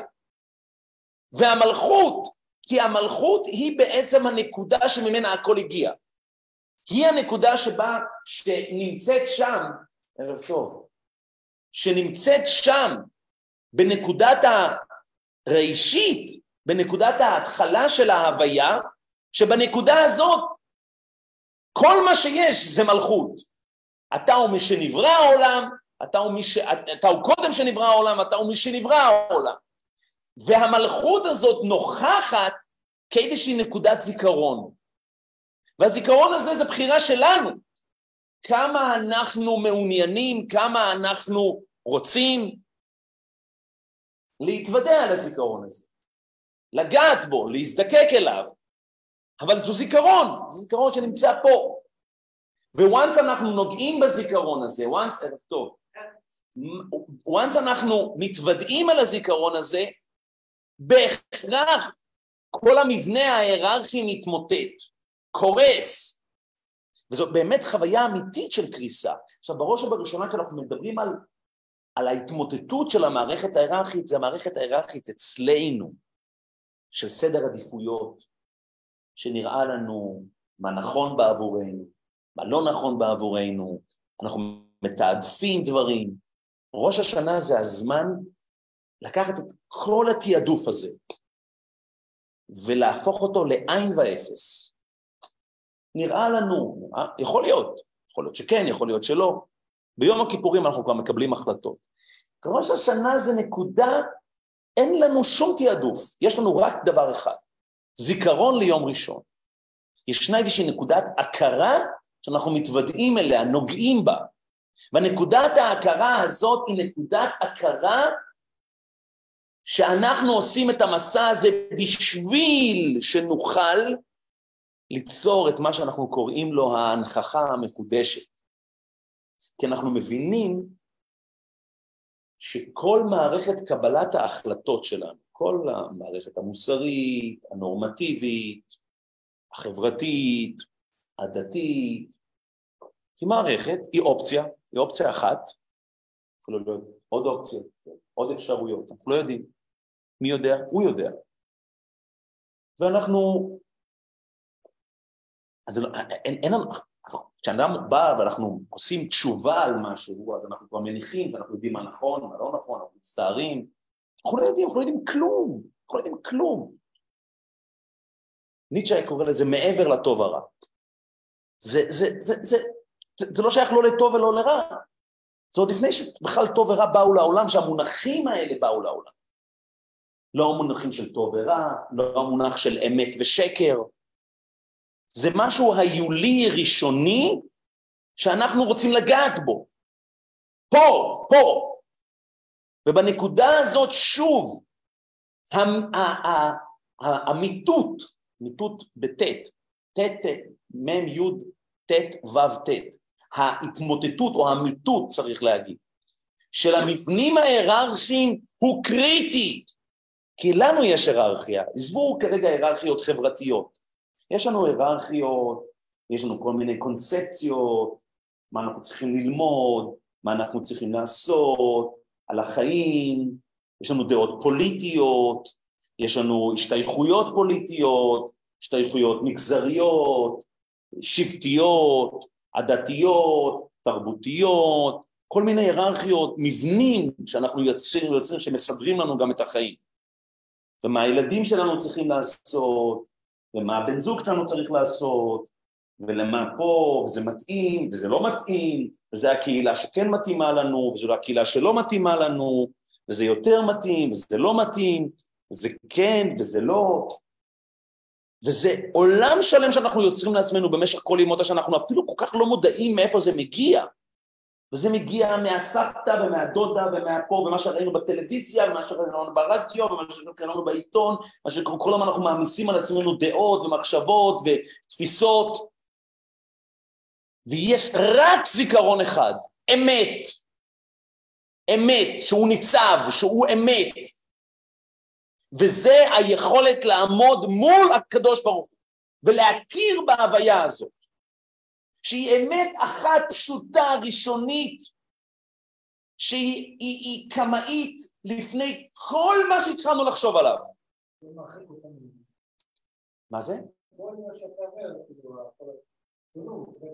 והמלכות, כי המלכות היא בעצם הנקודה שממנה הכל הגיע. היא הנקודה שבה, שנמצאת שם, ערב טוב, שנמצאת שם, בנקודת הראשית, בנקודת ההתחלה של ההוויה, שבנקודה הזאת כל מה שיש זה מלכות. אתה הוא מי שנברא העולם, אתה הוא, מי ש... אתה הוא קודם שנברא העולם, אתה הוא מי שנברא העולם. והמלכות הזאת נוכחת כאיזושהי נקודת זיכרון. והזיכרון הזה זה בחירה שלנו. כמה אנחנו מעוניינים, כמה אנחנו רוצים להתוודע על הזיכרון הזה. לגעת בו, להזדקק אליו, אבל זו זיכרון, זה זיכרון שנמצא פה. וואנס אנחנו נוגעים בזיכרון הזה, וואנס, ערב טוב, וואנס אנחנו מתוודעים על הזיכרון הזה, בהכרח כל המבנה ההיררכי מתמוטט, קורס. וזאת באמת חוויה אמיתית של קריסה. עכשיו, בראש ובראשונה כשאנחנו מדברים על, על ההתמוטטות של המערכת ההיררכית, זה המערכת ההיררכית אצלנו. של סדר עדיפויות, שנראה לנו מה נכון בעבורנו, מה לא נכון בעבורנו, אנחנו מתעדפים דברים. ראש השנה זה הזמן לקחת את כל התעדוף הזה ולהפוך אותו לעין ואפס. נראה לנו, אה? יכול להיות, יכול להיות שכן, יכול להיות שלא. ביום הכיפורים אנחנו כבר מקבלים החלטות. ראש השנה זה נקודה אין לנו שום תעדוף, יש לנו רק דבר אחד, זיכרון ליום ראשון. ישנה איזושהי נקודת הכרה שאנחנו מתוודעים אליה, נוגעים בה. ונקודת ההכרה הזאת היא נקודת הכרה שאנחנו עושים את המסע הזה בשביל שנוכל ליצור את מה שאנחנו קוראים לו ההנכחה המחודשת. כי אנחנו מבינים שכל מערכת קבלת ההחלטות שלנו, כל המערכת המוסרית, הנורמטיבית, החברתית, הדתית, היא מערכת, היא אופציה, היא אופציה אחת, יכולו להיות עוד אופציות, עוד אפשרויות, אנחנו לא יודעים. מי יודע? הוא יודע. ואנחנו... אז אין, אין לנו... כשאדם בא ואנחנו עושים תשובה על משהו, אז אנחנו כבר מניחים ואנחנו יודעים מה נכון, מה לא נכון, אנחנו מצטערים. אנחנו לא יודעים, אנחנו לא יודעים כלום, אנחנו לא יודעים כלום. ניטשה קורא לזה מעבר לטוב הרע. זה, זה, זה, זה, זה, זה לא שייך לא לטוב ולא לרע. זה עוד לפני שבכלל טוב ורע באו לעולם, שהמונחים האלה באו לעולם. לא המונחים של טוב ורע, לא המונח של אמת ושקר. זה משהו היולי ראשוני שאנחנו רוצים לגעת בו. פה, פה. ובנקודה הזאת שוב, המיטוט, מיטוט בטית, טית, מ' י' ט' ו' ט', ההתמוטטות או המיטוט צריך להגיד, של המבנים ההיררכיים הוא קריטי, כי לנו יש היררכיה, עזבו כרגע היררכיות חברתיות, יש לנו היררכיות, יש לנו כל מיני קונספציות, מה אנחנו צריכים ללמוד, מה אנחנו צריכים לעשות, על החיים, יש לנו דעות פוליטיות, יש לנו השתייכויות פוליטיות, השתייכויות מגזריות, שבטיות, עדתיות, תרבותיות, כל מיני היררכיות, מבנים שאנחנו יוצרים, יוצרים שמסדרים לנו גם את החיים. ומה הילדים שלנו צריכים לעשות, ומה הבן זוג שלנו צריך לעשות, ולמה פה, וזה מתאים, וזה לא מתאים, וזה הקהילה שכן מתאימה לנו, וזו לא הקהילה שלא מתאימה לנו, וזה יותר מתאים, וזה לא מתאים, וזה כן, וזה לא. וזה עולם שלם שאנחנו יוצרים לעצמנו במשך כל ימות השנה, אנחנו אפילו כל כך לא מודעים מאיפה זה מגיע. וזה מגיע מהסבתא ומהדודה ומהפה ומה שראינו בטלוויזיה ומה שראינו ברדיו ומה שראינו בעיתון, מה שכל הזמן אנחנו מעמיסים על עצמנו דעות ומחשבות ותפיסות. ויש רק זיכרון אחד, אמת, אמת, שהוא ניצב, שהוא אמת. וזה היכולת לעמוד מול הקדוש ברוך הוא ולהכיר בהוויה הזאת שהיא אמת אחת פשוטה ראשונית שהיא היא, היא קמאית לפני כל מה שהתחלנו לחשוב עליו. מה זה?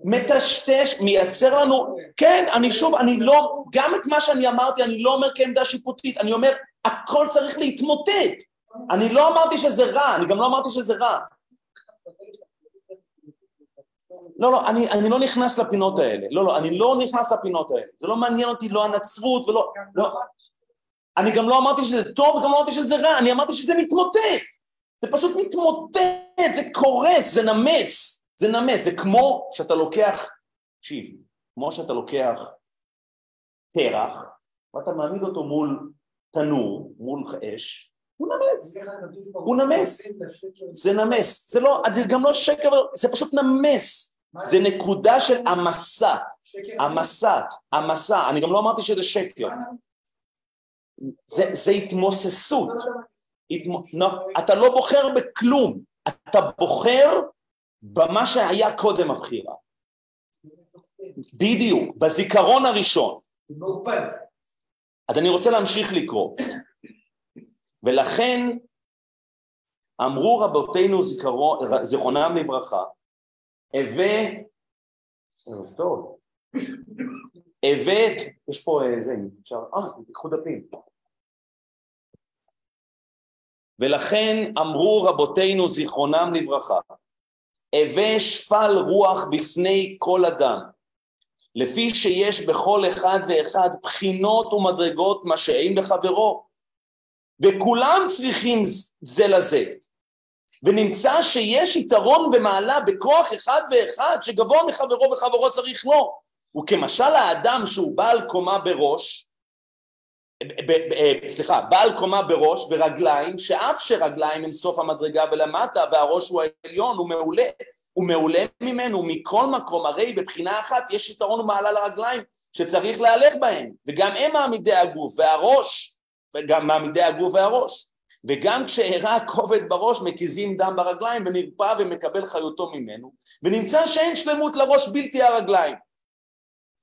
מטשטש, מייצר לנו, כן, אני שוב, אני לא, גם את מה שאני אמרתי, אני לא אומר כעמדה שיפוטית, אני אומר, הכל צריך להתמוטט. אני לא אמרתי שזה רע, אני גם לא אמרתי שזה רע. לא, לא, אני, אני לא נכנס לפינות האלה. לא, לא, אני לא נכנס לפינות האלה. זה לא מעניין אותי, לא הנצרות ולא... לא. אני גם לא אמרתי שזה טוב וגם לא אמרתי שזה רע, אני אמרתי שזה מתמוטט. זה פשוט מתמוטט, זה קורס, זה נמס. זה נמס, זה כמו שאתה לוקח, תקשיב, כמו שאתה לוקח פרח, ואתה מעמיד אותו מול תנור, מול אש, הוא נמס, הוא נמס, זה נמס, זה לא, זה גם לא שקר, זה פשוט נמס, זה נקודה של המסע, המסע, המסע, אני גם לא אמרתי שזה שקר, זה התמוססות, אתה לא בוחר בכלום, אתה בוחר במה שהיה קודם הבחירה. בדיוק, בזיכרון הראשון. אז אני רוצה להמשיך לקרוא. ולכן אמרו רבותינו זיכרונם לברכה, הווה, ערב טוב, הבאת, יש פה איזה, אפשר, אה, תיקחו דפים. ולכן אמרו רבותינו זיכרונם לברכה, הווה שפל רוח בפני כל אדם, לפי שיש בכל אחד ואחד בחינות ומדרגות מה שאין בחברו, וכולם צריכים זה לזה, ונמצא שיש יתרון ומעלה בכוח אחד ואחד שגבוה מחברו וחברו צריך לו, וכמשל האדם שהוא בעל קומה בראש, סליחה, בעל קומה בראש ורגליים, שאף שרגליים הם סוף המדרגה ולמטה והראש הוא העליון, הוא מעולה, הוא מעולה ממנו מכל מקום, הרי בבחינה אחת יש יתרון ומעלה לרגליים שצריך להלך בהם, וגם הם מעמידי הגוף והראש, וגם מעמידי הגוף והראש. וגם כשאירע הכובד בראש מקיזים דם ברגליים ונרפא ומקבל חיותו ממנו ונמצא שאין שלמות לראש בלתי הרגליים.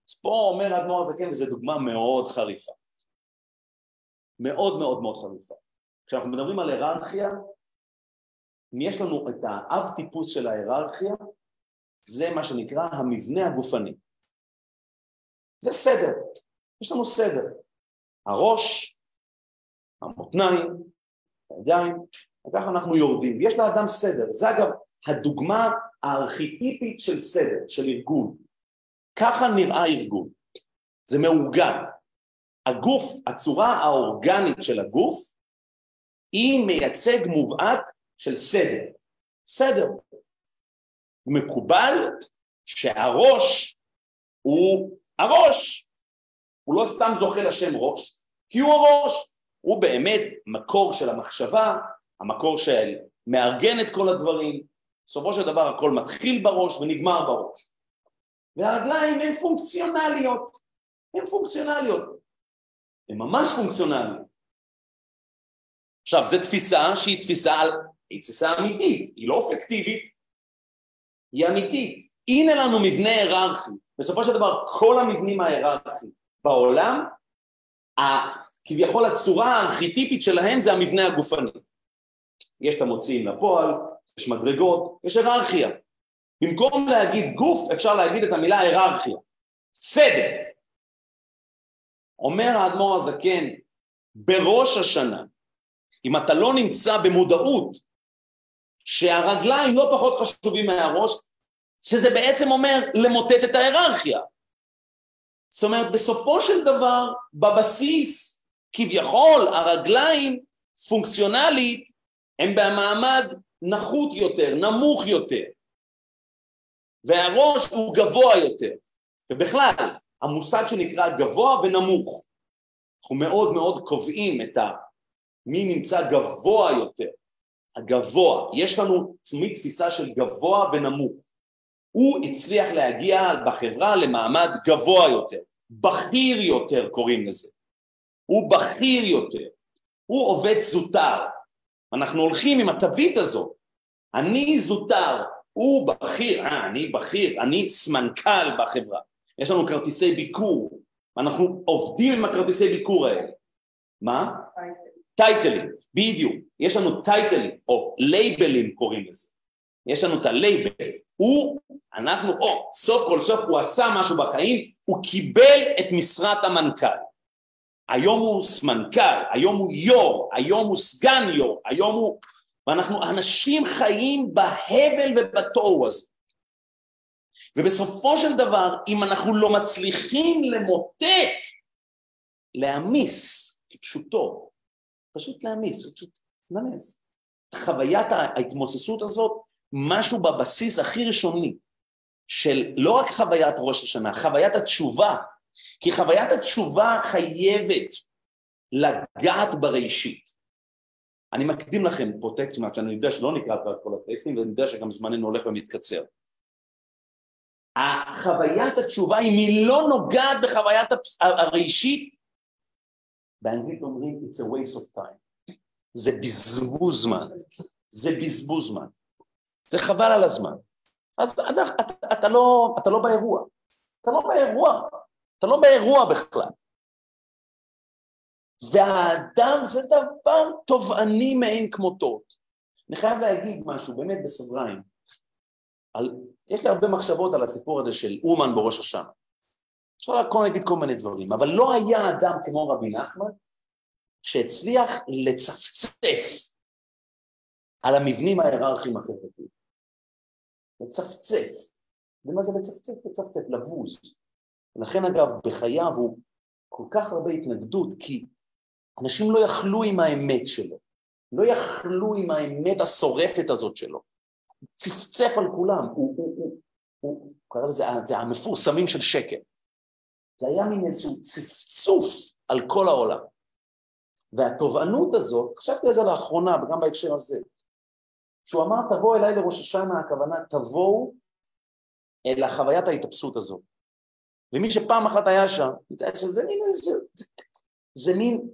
אז פה אומר אדמו"ר הזקן וזו דוגמה מאוד חריפה. מאוד מאוד מאוד חריפה. כשאנחנו מדברים על היררכיה, אם יש לנו את האב טיפוס של ההיררכיה, זה מה שנקרא המבנה הגופני. זה סדר, יש לנו סדר. הראש, המותניים, הידיים, וככה אנחנו יורדים. יש לאדם סדר. זה אגב הדוגמה הארכיטיפית של סדר, של ארגון. ככה נראה ארגון. זה מאורגן. הגוף, הצורה האורגנית של הגוף, היא מייצג מובהק של סדר. סדר. מקובל שהראש הוא הראש. הוא לא סתם זוכה לשם ראש, כי הוא הראש. הוא באמת מקור של המחשבה, המקור שמארגן את כל הדברים, בסופו של דבר הכל מתחיל בראש ונגמר בראש. והרגליים הן פונקציונליות, הן פונקציונליות, הן ממש פונקציונליות. עכשיו, זו תפיסה שהיא תפיסה, היא תפיסה אמיתית, היא לא פיקטיבית, היא אמיתית. הנה לנו מבנה היררכי. בסופו של דבר, כל המבנים ההיררכיים בעולם כביכול הצורה הארכיטיפית שלהם זה המבנה הגופני. יש את המוציאים לפועל, יש מדרגות, יש היררכיה. במקום להגיד גוף אפשר להגיד את המילה היררכיה. סדר. אומר האדמו"ר הזקן, בראש השנה, אם אתה לא נמצא במודעות שהרגליים לא פחות חשובים מהראש, שזה בעצם אומר למוטט את ההיררכיה. זאת אומרת, בסופו של דבר, בבסיס, כביכול, הרגליים פונקציונלית הם במעמד נחות יותר, נמוך יותר, והראש הוא גבוה יותר, ובכלל, המושג שנקרא גבוה ונמוך, אנחנו מאוד מאוד קובעים את ה... מי נמצא גבוה יותר, הגבוה, יש לנו תמיד תפיסה של גבוה ונמוך, הוא הצליח להגיע בחברה למעמד גבוה יותר, בכיר יותר קוראים לזה, הוא בכיר יותר, הוא עובד זוטר, אנחנו הולכים עם התווית הזאת, אני זוטר, הוא בכיר, אה, אני בכיר, אני סמנכ"ל בחברה, יש לנו כרטיסי ביקור, אנחנו עובדים עם הכרטיסי ביקור האלה, מה? טייטלים, בדיוק, יש לנו טייטלים, או לייבלים קוראים לזה, יש לנו את הלייבל, הוא, אנחנו, או, סוף כל סוף הוא עשה משהו בחיים, הוא קיבל את משרת המנכ"ל. היום הוא סמנכ"ל, היום הוא יו"ר, היום הוא סגן יו"ר, היום הוא... ואנחנו, אנשים חיים בהבל ובתוהו הזה. ובסופו של דבר, אם אנחנו לא מצליחים למוטט, להעמיס, כפשוטו, פשוט להעמיס, פשוט להעמיס. חוויית ההתמוססות הזאת משהו בבסיס הכי ראשוני של לא רק חוויית ראש השנה, חוויית התשובה, כי חוויית התשובה חייבת לגעת בראשית. אני מקדים לכם פה טקסט, שאני יודע שלא נקרא את כל הטקסטים ואני יודע שגם זמננו הולך ומתקצר. החוויית התשובה, אם היא לא נוגעת בחוויית הראשית, באנגלית אומרים it's a waste of time. זה בזבוז זמן. זה בזבוז זמן. זה חבל על הזמן. אז אתה, אתה, אתה, לא, אתה לא באירוע. אתה לא באירוע. אתה לא באירוע בכלל. והאדם זה דבר תובעני מאין כמותו. אני חייב להגיד משהו, באמת בסוגריים. על, יש לי הרבה מחשבות על הסיפור הזה של אומן בראש השנה. אפשר להגיד כל מיני דברים, אבל לא היה אדם כמו רבי נחמן שהצליח לצפצף על המבנים ההיררכיים החברתיים. לצפצף. ומה זה לצפצף? לצפצף, לבוז. ולכן אגב, בחייו הוא כל כך הרבה התנגדות, כי אנשים לא יכלו עם האמת שלו, לא יכלו עם האמת השורפת הזאת שלו. הוא צפצף על כולם, הוא, הוא, הוא, הוא קרא לזה, זה המפורסמים של שקר. זה היה מין איזשהו צפצוף על כל העולם. והתובענות הזאת, חשבתי על זה לאחרונה, וגם בהקשר הזה, כשהוא אמר תבואו אליי לראש השנה, הכוונה תבואו אל החוויית ההתאפסות הזאת. ומי שפעם אחת היה שם, יודע שזה מין איזה... זה, זה מין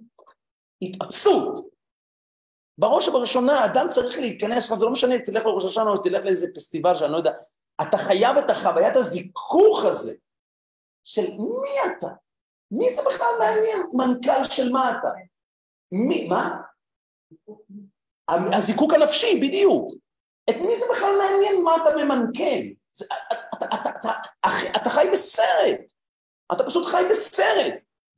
התאפסות. בראש ובראשונה אדם צריך להיכנס, זה לא משנה, תלך לראש השנה או שתלך לאיזה פסטיבל שאני לא יודע, אתה חייב את החוויית הזיכוך הזה של מי אתה? מי זה בכלל מעניין? מנכ"ל של מה אתה? מי, מה? הזיקוק הנפשי, בדיוק. את מי זה בכלל מעניין מה אתה ממנכ"ל? אתה, אתה, אתה, אתה חי בסרט. אתה פשוט חי בסרט.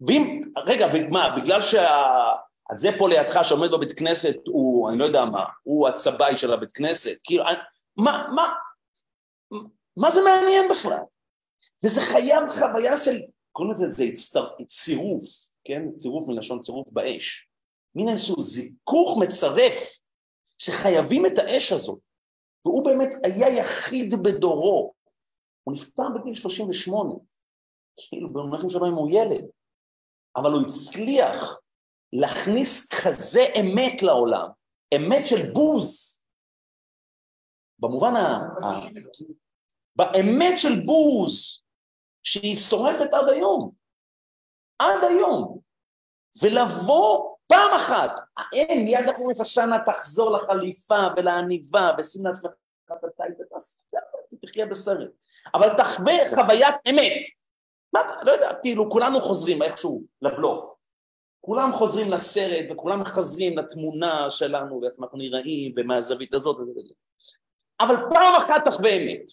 ואם, רגע, ומה, בגלל שהזה פה לידך שעומד בבית כנסת הוא, אני לא יודע מה, הוא הצבאי של הבית כנסת, כאילו, מה, מה, מה זה מעניין בכלל? וזה חייב חוויה של, קוראים לזה, זה הצטר, צירוף, כן? צירוף מלשון צירוף באש. מין איזשהו זיכוך מצרף, שחייבים את האש הזאת. והוא באמת היה יחיד בדורו. הוא נפטר בגיל 38, כאילו במונחים שלו אם הוא ילד, אבל הוא הצליח להכניס כזה אמת לעולם, אמת של בוז. במובן ה... באמת של בוז, שהיא שורפת עד היום. עד היום. ולבוא פעם אחת, אין, מיד אחרי השנה תחזור לחליפה ולעניבה, ושים לעצמך את הטייט, תחיה בסרט. אבל תחווה חוויית אמת. מה אתה, לא יודע, כאילו כולנו חוזרים איכשהו לבלוף. כולם חוזרים לסרט וכולם חוזרים לתמונה שלנו ואיך אנחנו נראים ומהזווית הזאת וזה. אבל פעם אחת תחווה אמת.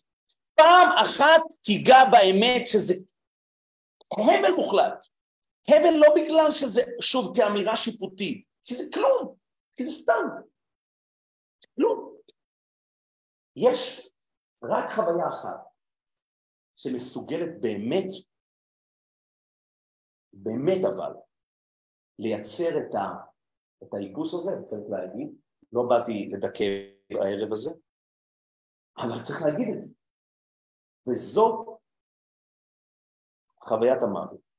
פעם אחת תיגע באמת שזה הבל מוחלט. הבל לא בגלל שזה, שוב, כאמירה שיפוטית, כי זה כלום, כי זה סתם. כלום. יש רק חוויה אחת שמסוגלת באמת, באמת אבל, לייצר את, ה, את האיפוס הזה, צריך להגיד, לא באתי לדכא הערב הזה, אבל צריך להגיד את זה. וזאת חוויית המוות.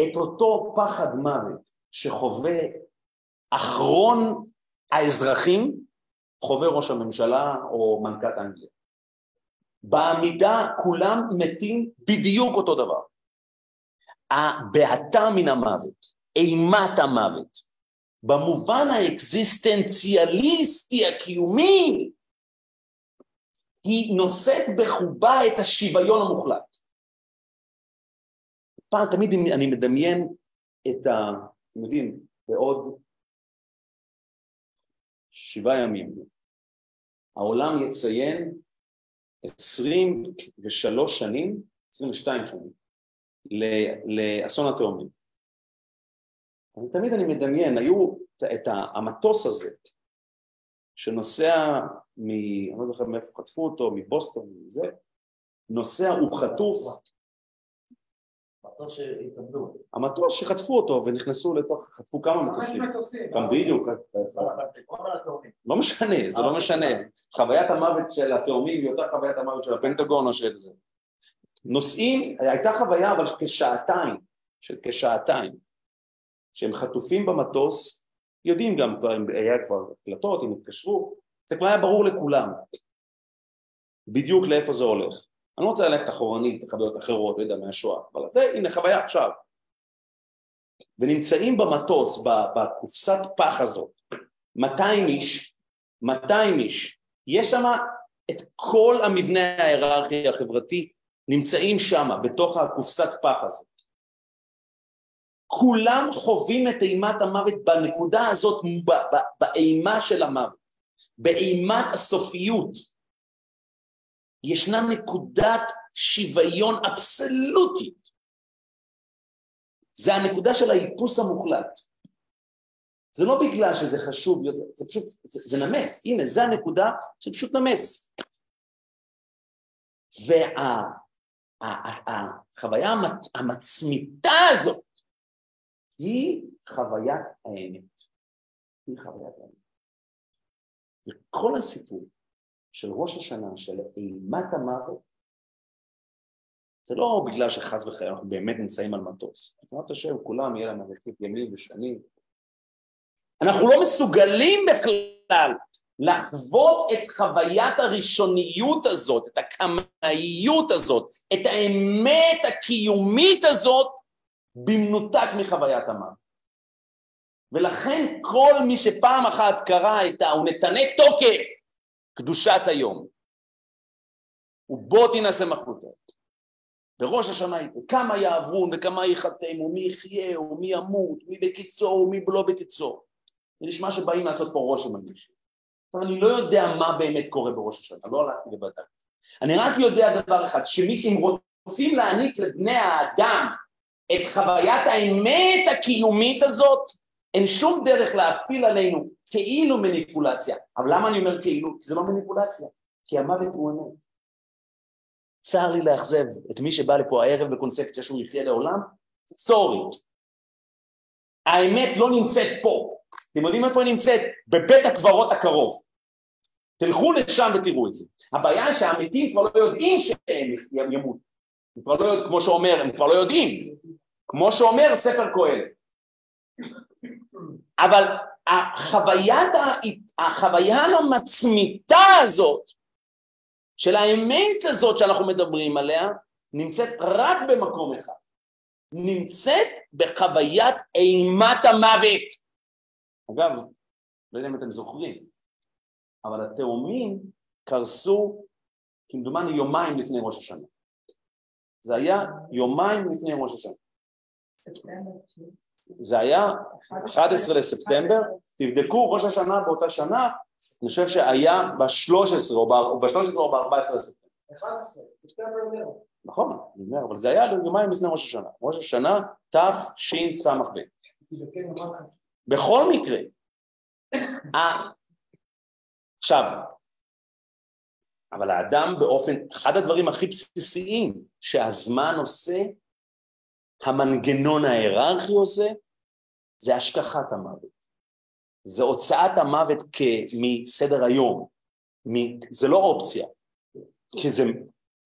את אותו פחד מוות שחווה אחרון האזרחים, חווה ראש הממשלה או מנכ"ת אנגליה. בעמידה כולם מתים בדיוק אותו דבר. הבעתה מן המוות, אימת המוות, במובן האקזיסטנציאליסטי הקיומי, היא נושאת בחובה את השוויון המוחלט. פעם תמיד אני מדמיין את ה... אתם יודעים, בעוד שבעה ימים העולם יציין 23 שנים, 22 שנים, לאסון התאומים. אז תמיד אני מדמיין, היו את המטוס הזה, שנוסע מ... אני לא זוכר מאיפה חטפו אותו, מבוסטון, מזה, נוסע, הוא חטוף. המטוס שהתאבדו. המטוס שחטפו אותו ונכנסו לתוך, חטפו כמה מטוסים. גם בדיוק. לא משנה, זה לא משנה. חוויית המוות של התאומים היא יותר חוויית המוות של הפנטגון או של זה. נוסעים, הייתה חוויה אבל כשעתיים, של כשעתיים, שהם חטופים במטוס, יודעים גם, היה כבר הקלטות, הם התקשרו, זה כבר היה ברור לכולם בדיוק לאיפה זה הולך. אני לא רוצה ללכת אחורנית לחוויות אחרות, לא יודע, מהשואה, אבל זה, הנה, חוויה עכשיו. ונמצאים במטוס, בקופסת פח הזאת, 200 איש, 200 איש, יש שם את כל המבנה ההיררכי החברתי, נמצאים שם, בתוך הקופסת פח הזאת. כולם חווים את אימת המוות בנקודה הזאת, באימה של המוות. באימת הסופיות ישנה נקודת שוויון אבסולוטית. זה הנקודה של האיפוס המוחלט. זה לא בגלל שזה חשוב, זה, פשוט, זה, זה נמס, הנה, זה הנקודה שפשוט נמס. והחוויה המצמיתה הזאת היא חוויית האמת. היא חוויית האמת. וכל הסיפור של ראש השנה, של אימת המוות, זה לא בגלל שחס וחלילה אנחנו באמת נמצאים על מטוס. בעזרת השם, כולם יהיה להם אריכות ימים ושנים. אנחנו לא מסוגלים בכלל לחוות את חוויית הראשוניות הזאת, את הקמאיות הזאת, את האמת הקיומית הזאת, במנותק מחוויית המוות. ולכן כל מי שפעם אחת קרא את ה... ונתנה תוקף קדושת היום, ובוא תינשא מחלוקת. בראש השנה איתו, כמה יעברון וכמה ייחתם, ומי יחיה, ומי ימות, מי בקיצור, ומי לא בקיצור. זה נשמע שבאים לעשות פה רושם על מישהו. אבל אני לא יודע מה באמת קורה בראש השנה, לא הלכתי ובדקתי. אני רק יודע דבר אחד, שמי שהם רוצים להעניק לבני האדם את חוויית האמת הקיומית הזאת, אין שום דרך להפעיל עלינו כאילו מניפולציה. אבל למה אני אומר כאילו? כי זה לא מניפולציה, כי המוות הוא אמת. צר לי לאכזב את מי שבא לפה הערב בקונספציה שהוא יחיה לעולם, סורי. האמת לא נמצאת פה. אתם יודעים איפה היא נמצאת? בבית הקברות הקרוב. תלכו לשם ותראו את זה. הבעיה שהמתים כבר לא יודעים שהם ימות. הם כבר לא יודעים, כמו שאומר, הם כבר לא יודעים. כמו שאומר ספר קהלת. אבל החוויה המצמיתה הזאת של האמת הזאת שאנחנו מדברים עליה נמצאת רק במקום אחד, נמצאת בחוויית אימת המוות. אגב, לא יודע אם אתם זוכרים, אבל התאומים קרסו כמדומני יומיים לפני ראש השנה. זה היה יומיים לפני ראש השנה. זה היה 11 לספטמבר, תבדקו ראש השנה באותה שנה, אני חושב שהיה ב-13 או ב-13 או ב-14 לספטמבר. 11, ספטמבר מרץ. נכון, אני אומר, אבל זה היה יומיים לפני ראש השנה. ראש השנה תשס"ב. בכל מקרה, עכשיו, אבל האדם באופן, אחד הדברים הכי בסיסיים שהזמן עושה, המנגנון ההיררכי עושה, זה השכחת המוות. זה הוצאת המוות מסדר היום. זה לא אופציה. כי, זה,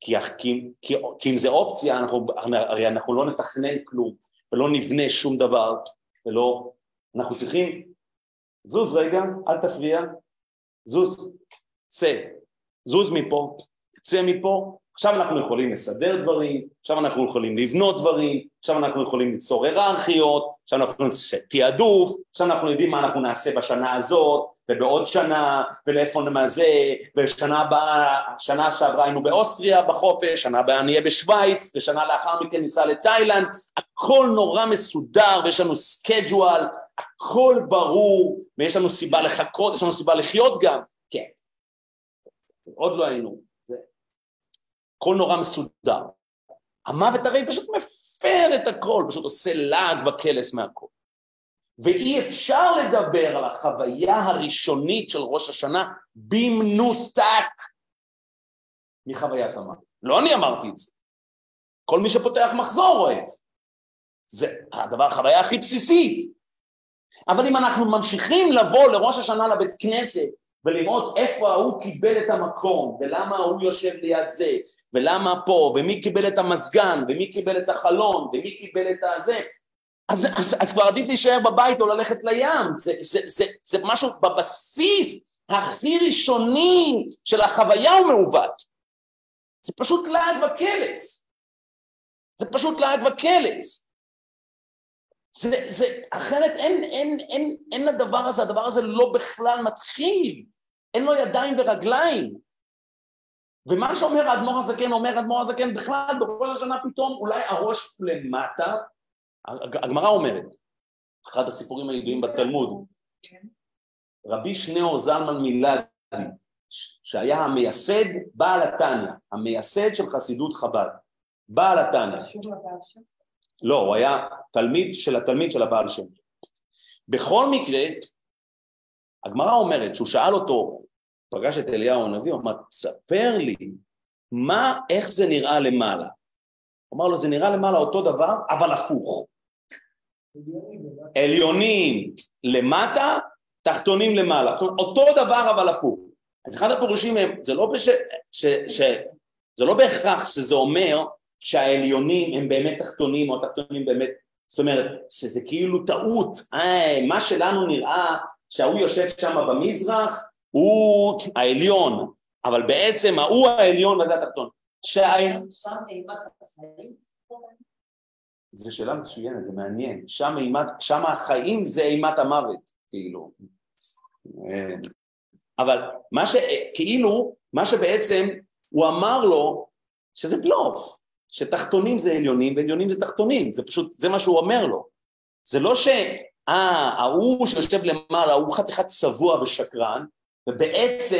כי, כי, כי, כי אם זה אופציה, אנחנו, הרי אנחנו לא נתכנן כלום, ולא נבנה שום דבר, ולא... אנחנו צריכים... זוז רגע, אל תפריע, זוז, צא, זוז מפה, צא מפה, עכשיו אנחנו יכולים לסדר דברים, עכשיו אנחנו יכולים לבנות דברים, עכשיו אנחנו יכולים ליצור היררכיות, עכשיו אנחנו יכולים תעדוף, עכשיו אנחנו יודעים מה אנחנו נעשה בשנה הזאת, ובעוד שנה, ולאיפה מה זה, ושנה הבאה, שנה שעברה היינו באוסטריה בחופש, שנה הבאה נהיה בשוויץ, ושנה לאחר מכן ניסע לתאילנד, הכל נורא מסודר, ויש לנו schedule, הכל ברור, ויש לנו סיבה לחכות, יש לנו סיבה לחיות גם, כן. עוד לא היינו, הכל נורא מסודר. המוות הרי פשוט מפר את הכל, פשוט עושה לעג וקלס מהכל. ואי אפשר לדבר על החוויה הראשונית של ראש השנה במנותק מחוויית המוות. לא אני אמרתי את זה. כל מי שפותח מחזור רואה את זה. זה הדבר, החוויה הכי בסיסית. אבל אם אנחנו ממשיכים לבוא לראש השנה לבית כנסת ולראות איפה ההוא קיבל את המקום, ולמה ההוא יושב ליד זה, ולמה פה, ומי קיבל את המזגן, ומי קיבל את החלון, ומי קיבל את הזה, אז, אז, אז כבר עדיף להישאר בבית או ללכת לים, זה, זה, זה, זה משהו בבסיס הכי ראשוני של החוויה הוא מעוות. זה פשוט לעג וקלס. זה פשוט לעג וקלס. זה, זה, אחרת אין, אין, אין, אין לדבר הזה, הדבר הזה לא בכלל מתחיל. אין לו ידיים ורגליים. ומה שאומר האדמו"ר הזקן, אומר האדמו"ר הזקן, בכלל בראש השנה פתאום אולי הראש למטה, הגמרא אומרת, אחד הסיפורים הידועים בתלמוד, רבי שניאור זלמן מילדי, שהיה המייסד בעל התניא, המייסד של חסידות חב"ד, בעל התניא. לא, הוא היה תלמיד של התלמיד של הבעל שם. בכל מקרה, הגמרא אומרת שהוא שאל אותו, פגש את אליהו הנביא, הוא אמר, תספר לי מה, איך זה נראה למעלה. הוא אמר לו, זה נראה למעלה אותו דבר, אבל הפוך. עליונים למטה, תחתונים למעלה. זאת אומרת, אותו דבר אבל הפוך. אז אחד הפירושים הם, זה לא, בש... ש... ש... זה לא בהכרח שזה אומר שהעליונים הם באמת תחתונים או התחתונים באמת, זאת אומרת שזה כאילו טעות, אה, מה שלנו נראה שההוא יושב שם במזרח, הוא העליון, אבל בעצם ההוא העליון וזה התחתון. זו שאלה מצוינת, זה מעניין. שם, אימת, שם החיים זה אימת המוות, כאילו. אבל מה ש... כאילו, מה שבעצם הוא אמר לו, שזה בלוף, שתחתונים זה עליונים ועליונים זה תחתונים, זה פשוט, זה מה שהוא אומר לו. זה לא ש... אה, ההוא שיושב למעלה הוא חתיכת צבוע ושקרן, ובעצם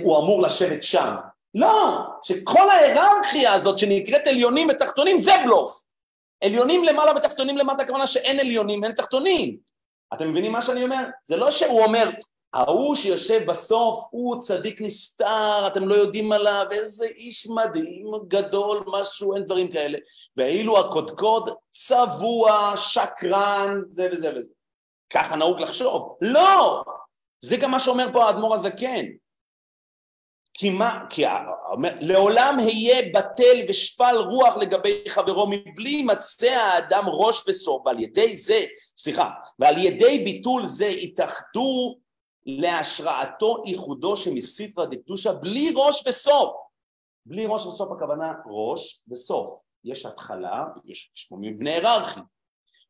הוא אמור לשבת שם. לא, שכל ההיררכיה הזאת שנקראת עליונים ותחתונים זה בלוף. עליונים למעלה ותחתונים למטה, הכוונה שאין עליונים, אין תחתונים. אתם מבינים מה שאני אומר? זה לא שהוא אומר, ההוא שיושב בסוף הוא צדיק נסתר, אתם לא יודעים עליו, איזה איש מדהים, גדול, משהו, אין דברים כאלה. ואילו הקודקוד צבוע, שקרן, זה וזה וזה. ככה נהוג לחשוב. לא! זה גם מה שאומר פה האדמו"ר הזקן. כי מה, כי לעולם היה בטל ושפל רוח לגבי חברו מבלי ימצא האדם ראש וסוף, ועל ידי זה, סליחה, ועל ידי ביטול זה התאחדו להשראתו ייחודו שמסיתרא דקדושה בלי ראש וסוף. בלי ראש וסוף הכוונה ראש וסוף. יש התחלה, יש פה מבנה היררכי.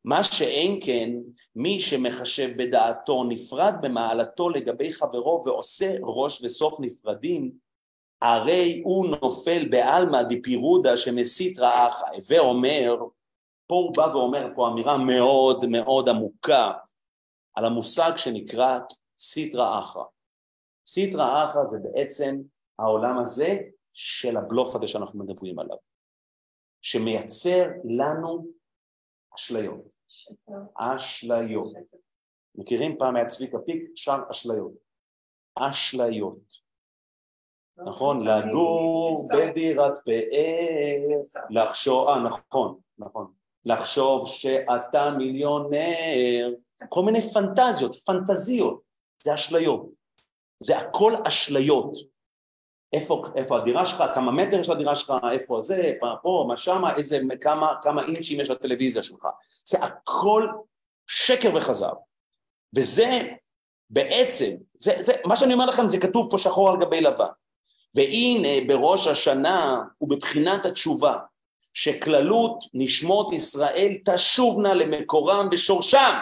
מה שאין כן, מי שמחשב בדעתו נפרד במעלתו לגבי חברו ועושה ראש וסוף נפרדים, הרי הוא נופל בעלמא דפירודה שמסית רעך, ואומר, פה הוא בא ואומר פה אמירה מאוד מאוד עמוקה על המושג שנקרא סיטרא אחרא. סיטרא אחרא זה בעצם העולם הזה של הבלוף הזה שאנחנו מדברים עליו, שמייצר לנו אשליות. אשליות. מכירים פעם היה צביקה פיק? שר אשליות. אשליות. נכון? לגור בדירת פאר, לחשוב, אה נכון, נכון, לחשוב שאתה מיליונר, כל מיני פנטזיות, פנטזיות, זה אשליות, זה הכל אשליות. איפה, איפה הדירה שלך, כמה מטר יש לדירה שלך, איפה זה, פה, פה מה שמה, איזה, כמה, כמה אינצ'ים יש לטלוויזיה שלך. זה הכל שקר וחזר. וזה בעצם, זה, זה, מה שאני אומר לכם זה כתוב פה שחור על גבי לבן. והנה בראש השנה ובבחינת התשובה, שכללות נשמות ישראל תשובנה למקורם ושורשם,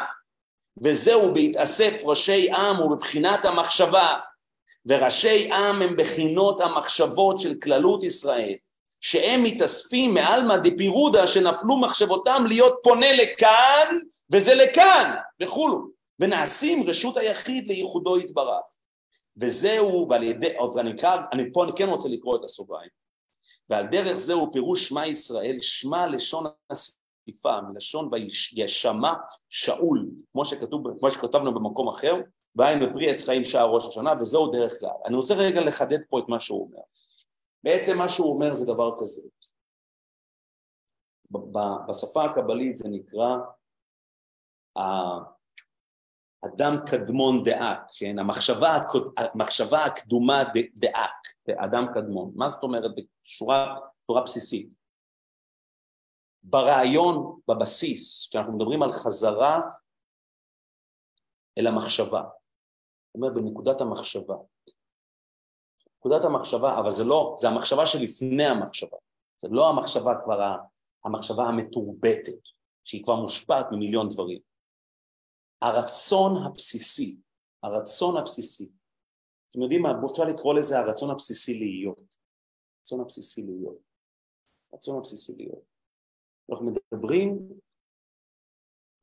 וזהו בהתאסף ראשי עם ובבחינת המחשבה, וראשי עם הם בחינות המחשבות של כללות ישראל, שהם מתאספים מעלמא דפירודה שנפלו מחשבותם להיות פונה לכאן וזה לכאן וכולו, ונעשים רשות היחיד לייחודו יתברך. וזהו, ועל ידי, אני, אקרא, אני פה אני כן רוצה לקרוא את הסוגריים, ועל דרך זהו פירוש שמע ישראל, שמע לשון הסיפה, מלשון וישמע שאול, כמו, שכתוב, כמו שכתבנו במקום אחר, והיינו פרי עץ חיים שער ראש השנה, וזהו דרך כלל. אני רוצה רגע לחדד פה את מה שהוא אומר. בעצם מה שהוא אומר זה דבר כזה. בשפה הקבלית זה נקרא אדם קדמון דאק, כן? המחשבה, המחשבה הקדומה דאק, אדם קדמון. מה זאת אומרת בשורה תורה בסיסית? ברעיון, בבסיס, כשאנחנו מדברים על חזרה אל המחשבה, זאת אומרת בנקודת המחשבה. נקודת המחשבה, אבל זה לא, זה המחשבה שלפני המחשבה, זה לא המחשבה כבר, המחשבה המתורבתת, שהיא כבר מושפעת ממיליון דברים. הרצון הבסיסי, הרצון הבסיסי, אתם יודעים מה, אפשר לקרוא לזה הרצון הבסיסי להיות, הרצון הבסיסי להיות, הרצון הבסיסי להיות. אנחנו מדברים,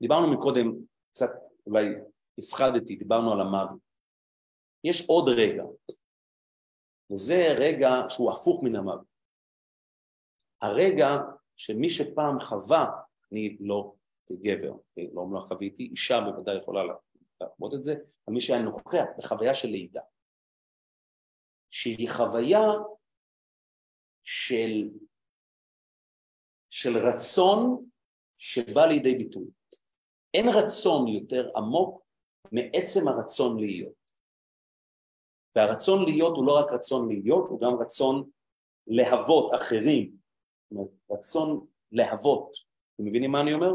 דיברנו מקודם, קצת אולי הפחדתי, דיברנו על המוות. יש עוד רגע, וזה רגע שהוא הפוך מן המוות. הרגע שמי שפעם חווה, אני לא כגבר, לא לא חוויתי, אישה בוודאי יכולה לעבוד את זה, אבל מי שהיה נוכח בחוויה של לידה, שהיא חוויה של, של רצון שבא לידי ביטוי. אין רצון יותר עמוק מעצם הרצון להיות. והרצון להיות הוא לא רק רצון להיות, הוא גם רצון להוות אחרים, זאת אומרת, רצון להוות. אתם מבינים מה אני אומר?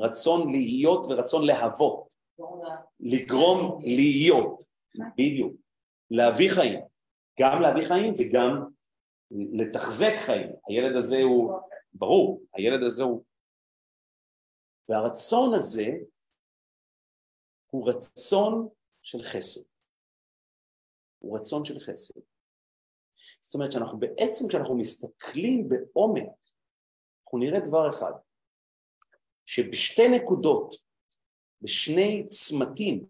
רצון להיות ורצון להוות. לגרום להיות, בדיוק, להביא חיים, גם להביא חיים וגם לתחזק חיים. הילד הזה הוא, ברור, הילד הזה הוא... והרצון הזה הוא רצון של חסד. הוא רצון של חסד. זאת אומרת שאנחנו בעצם, כשאנחנו מסתכלים בעומק, אנחנו נראה דבר אחד, שבשתי נקודות, בשני צמתים,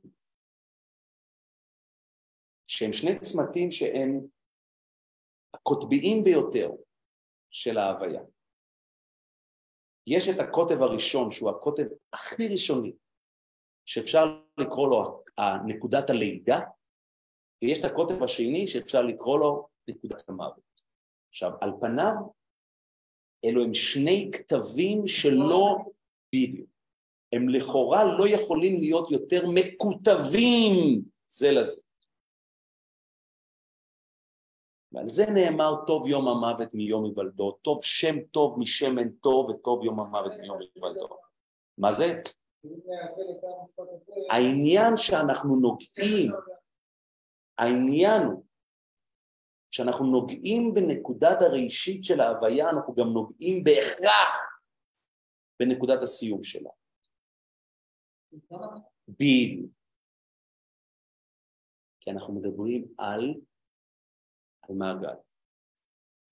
שהם שני צמתים שהם הקוטביים ביותר של ההוויה. יש את הקוטב הראשון, שהוא הקוטב הכי ראשוני, שאפשר לקרוא לו נקודת הלידה, ויש את הקוטב השני שאפשר לקרוא לו נקודת המוות. עכשיו, על פניו, אלו הם שני כתבים שלא בדיוק. הם לכאורה לא יכולים להיות יותר מקוטבים זה לזה. ועל זה נאמר טוב יום המוות מיום היוולדו, טוב שם טוב משמן טוב וטוב יום המוות מיום היוולדו. מה זה? העניין שאנחנו נוגעים, העניין הוא שאנחנו נוגעים בנקודת הראשית של ההוויה, אנחנו גם נוגעים בהכרח בנקודת הסיום שלה. בדיוק. כי אנחנו מדברים על, על מעגל.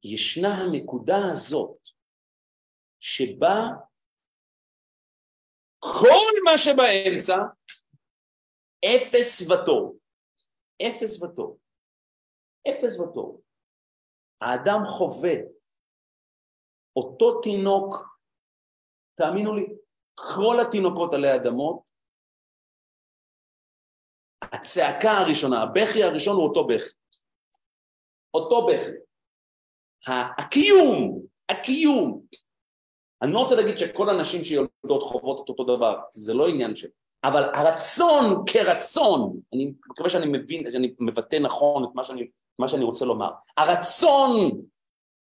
ישנה הנקודה הזאת שבה כל מה שבאמצע אפס וטוב. אפס וטוב. אפס וטוב. האדם חווה אותו תינוק, תאמינו לי, כל התינוקות עלי אדמות, הצעקה הראשונה, הבכי הראשון הוא אותו בכי. אותו בכי. הקיום, הקיום. אני לא רוצה להגיד שכל הנשים שיולדות חוות את אותו דבר, כי זה לא עניין של... אבל הרצון כרצון, אני מקווה שאני מבין, שאני מבטא נכון את מה שאני, מה שאני רוצה לומר, הרצון,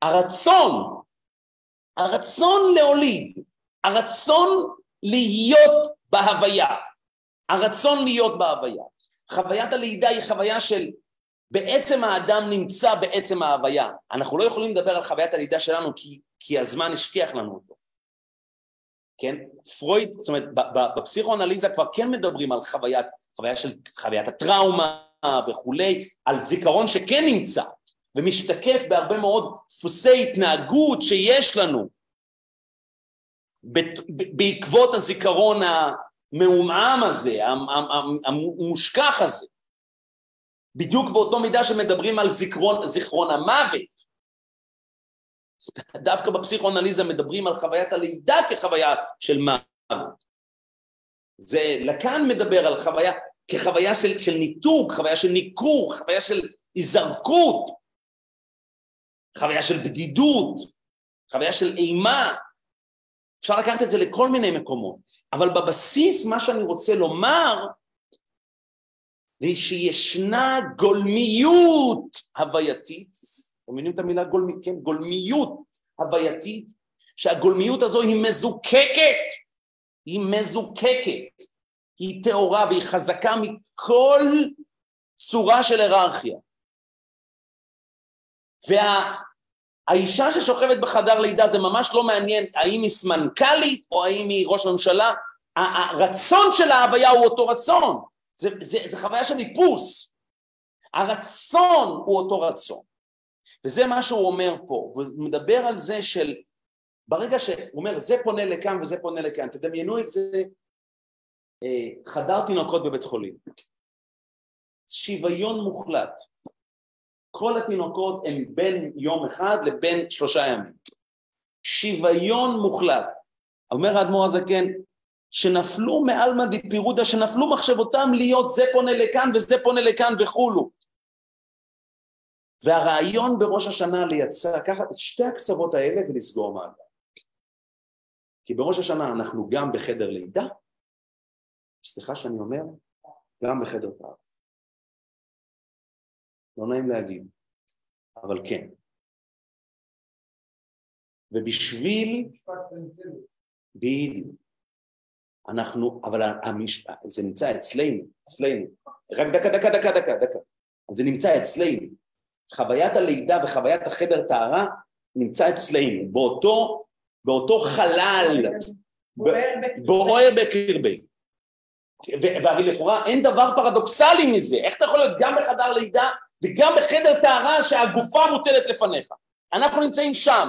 הרצון, הרצון להוליד, הרצון להיות בהוויה, הרצון להיות בהוויה. חוויית הלידה היא חוויה של בעצם האדם נמצא בעצם ההוויה. אנחנו לא יכולים לדבר על חוויית הלידה שלנו כי, כי הזמן השכיח לנו אותו. כן? פרויד, זאת אומרת, בפסיכואנליזה כבר כן מדברים על חוויית, חוויה של חוויית הטראומה וכולי, על זיכרון שכן נמצא ומשתקף בהרבה מאוד דפוסי התנהגות שיש לנו בעקבות הזיכרון המעומעם הזה, המושכח הזה. בדיוק באותו מידה שמדברים על זיכרון, זיכרון המוות. דווקא בפסיכואנליזה מדברים על חוויית הלידה כחוויה של מוות. זה, לקאן מדבר על חוויה כחוויה של, של ניתוק, חוויה של ניכור, חוויה של היזרקות, חוויה של בדידות, חוויה של אימה. אפשר לקחת את זה לכל מיני מקומות, אבל בבסיס מה שאני רוצה לומר זה שישנה גולמיות הווייתית אתם מבינים את המילה גולמי, כן? גולמיות הווייתית, שהגולמיות הזו היא מזוקקת, היא מזוקקת, היא טהורה והיא חזקה מכל צורה של היררכיה. והאישה ששוכבת בחדר לידה זה ממש לא מעניין האם היא סמנכ"לית או האם היא ראש ממשלה, הרצון של ההוויה הוא אותו רצון, זה, זה, זה חוויה של איפוס, הרצון הוא אותו רצון. וזה מה שהוא אומר פה, הוא מדבר על זה של ברגע שהוא אומר זה פונה לכאן וזה פונה לכאן, תדמיינו את זה אה, חדר תינוקות בבית חולים, שוויון מוחלט, כל התינוקות הם בין יום אחד לבין שלושה ימים, שוויון מוחלט, אומר האדמו"ר הזקן שנפלו מעלמא דיפירודה, שנפלו מחשבותם להיות זה פונה לכאן וזה פונה לכאן וכולו והרעיון בראש השנה לייצר, לקחת את שתי הקצוות האלה ולסגור מעגל. כי בראש השנה אנחנו גם בחדר לידה, סליחה שאני אומר, גם בחדר תאר. לא נעים להגיד, אבל כן. ובשביל... בדיוק. אנחנו, אבל המש... זה נמצא אצלנו, אצלנו. רק דקה, דקה, דקה, דקה, דקה. זה נמצא אצלנו. חוויית הלידה וחוויית החדר טהרה נמצא אצלנו, באותו, באותו חלל, בוער בקרבי. והרי לכאורה אין דבר פרדוקסלי מזה, איך אתה יכול להיות גם בחדר לידה וגם בחדר טהרה שהגופה מוטלת לפניך? אנחנו נמצאים שם,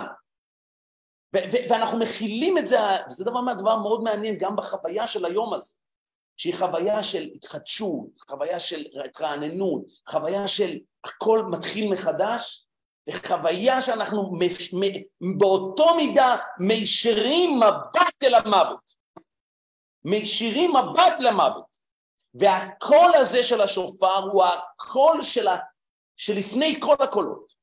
ואנחנו מכילים את זה, וזה דבר, דבר מאוד מעניין גם בחוויה של היום הזה, שהיא חוויה של התחדשות, חוויה של התרעננות, חוויה של הכל מתחיל מחדש, וחוויה שאנחנו באותו מידה מישרים מבט אל המוות. מישירים מבט למוות. והקול הזה של השופר הוא הקול של ה... שלפני כל הקולות.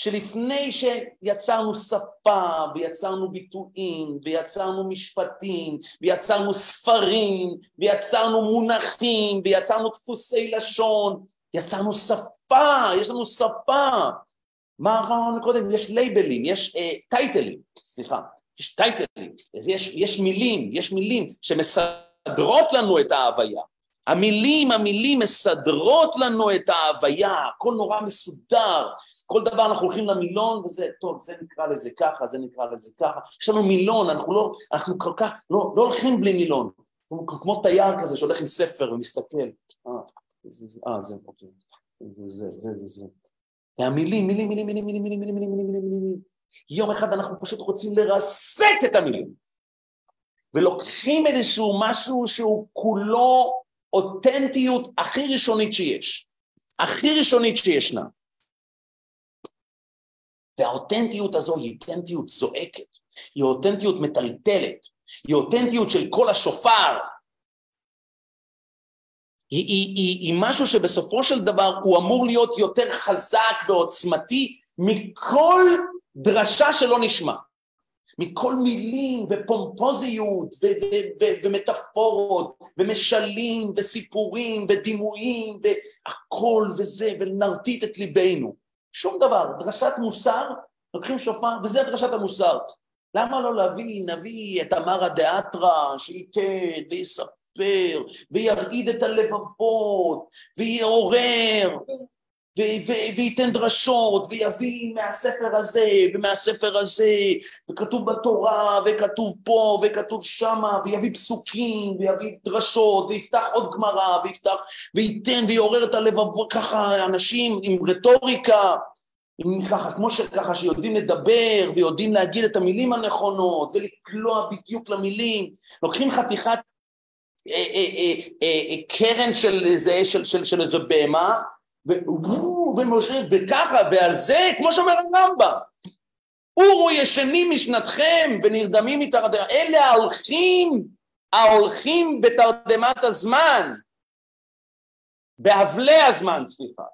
שלפני שיצרנו שפה ויצרנו ביטויים ויצרנו משפטים ויצרנו ספרים ויצרנו מונחים ויצרנו דפוסי לשון, יצרנו שפה, יש לנו שפה. מה אמרנו קודם? יש לייבלים, יש אה, טייטלים, סליחה, יש טייטלים, יש, יש מילים, יש מילים שמסדרות לנו את ההוויה. המילים, המילים מסדרות לנו את ההוויה, הכל נורא מסודר, כל דבר אנחנו הולכים למילון וזה, טוב, זה נקרא לזה ככה, זה נקרא לזה ככה, יש לנו מילון, אנחנו לא, אנחנו כל כך, לא, לא הולכים בלי מילון, כמו, כמו תייר כזה שהולך עם ספר ומסתכל, אה, זה, אה, זה, אוקיי, זה, זה, זה, זה. והמילים, מילים, מילים, מילים, מילים, מילים, מילים, מילים, מילים, מילים, מילים. יום אחד אנחנו פשוט רוצים לרסק את המילים. ולוקחים איזשהו משהו שהוא כולו אותנטיות הכי ראשונית שיש. הכי ראשונית שישנה. והאותנטיות הזו היא אותנטיות זועקת, היא אותנטיות מטלטלת, היא אותנטיות של כל השופר. היא, היא, היא, היא משהו שבסופו של דבר הוא אמור להיות יותר חזק ועוצמתי מכל דרשה שלא נשמע. מכל מילים ופומפוזיות ו- ו- ו- ומטאפורות ומשלים וסיפורים ודימויים והכל וזה ונרטיט את ליבנו. שום דבר, דרשת מוסר, לוקחים שופר, וזה דרשת המוסר. למה לא להביא נביא את אמרא דאתרא, שייתן ויספר, וירעיד את הלבבות, ויעורר, וייתן דרשות, ויביא מהספר הזה ומהספר הזה, וכתוב בתורה, וכתוב פה, וכתוב שמה, ויביא פסוקים, ויביא דרשות, ויפתח עוד גמרא, ויפתח, וייתן, ויעורר את הלבבות, ככה אנשים עם רטוריקה, עם ככה, כמו שככה, שיודעים לדבר, ויודעים להגיד את המילים הנכונות, ולקלוע בדיוק למילים, לוקחים חתיכת אה, אה, אה, קרן של איזה בהמה, ומשה, וככה, ועל זה, כמו שאומר הרמב"ם, אורו ישנים משנתכם ונרדמים מתרדמה. אלה ההולכים, ההולכים בתרדמת הזמן, בהבלי הזמן, סליחה.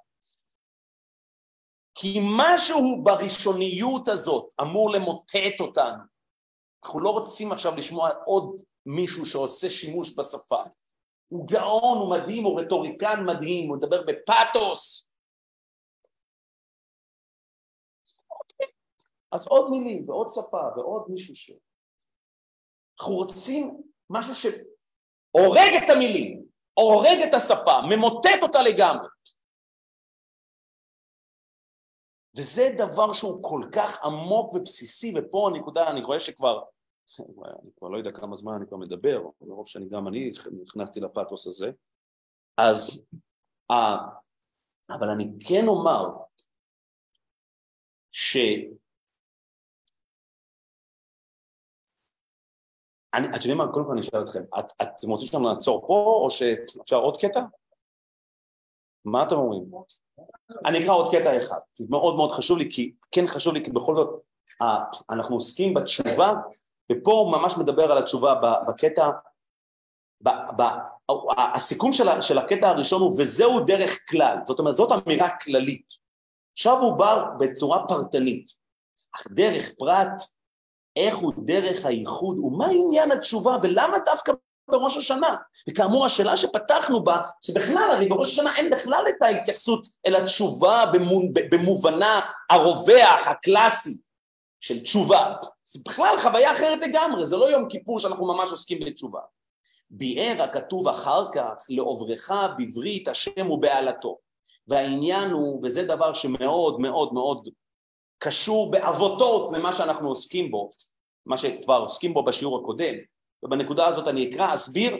כי משהו בראשוניות הזאת אמור למוטט אותנו. אנחנו לא רוצים עכשיו לשמוע עוד מישהו שעושה שימוש בשפה. הוא גאון, הוא מדהים, הוא רטוריקן מדהים, הוא מדבר בפאתוס. אז עוד מילים ועוד שפה ועוד מישהו ש... אנחנו רוצים משהו שהורג את המילים, הורג את השפה, ממוטט אותה לגמרי. וזה דבר שהוא כל כך עמוק ובסיסי, ופה הנקודה, אני רואה שכבר אני כבר לא יודע כמה זמן אני כבר מדבר, מרוב שאני גם אני נכנסתי לפתוס הזה, אז, אה, אבל אני כן אומר ש... אני, אתם יודעים מה, קודם כל אני אשאל אתכם, את, אתם רוצים שאנחנו נעצור פה, או שאפשר עוד קטע? מה אתם אומרים? אני אקרא עוד קטע אחד, כי מאוד מאוד חשוב לי, כי כן חשוב לי, כי בכל זאת אנחנו עוסקים בתשובה ופה הוא ממש מדבר על התשובה בקטע, ב, ב, הסיכום של, של הקטע הראשון הוא וזהו דרך כלל, זאת אומרת זאת אמירה כללית. עכשיו הוא בא בצורה פרטנית, אך דרך פרט, איך הוא דרך הייחוד, ומה עניין התשובה ולמה דווקא בראש השנה? וכאמור השאלה שפתחנו בה, שבכלל הרי בראש השנה אין בכלל את ההתייחסות אל התשובה במובנה הרווח, הקלאסי של תשובה. זה בכלל חוויה אחרת לגמרי, זה לא יום כיפור שאנחנו ממש עוסקים בתשובה. ביאר הכתוב אחר כך לעוברך בברית השם ובעלתו. והעניין הוא, וזה דבר שמאוד מאוד מאוד קשור בעבותות למה שאנחנו עוסקים בו, מה שכבר עוסקים בו בשיעור הקודם, ובנקודה הזאת אני אקרא, אסביר,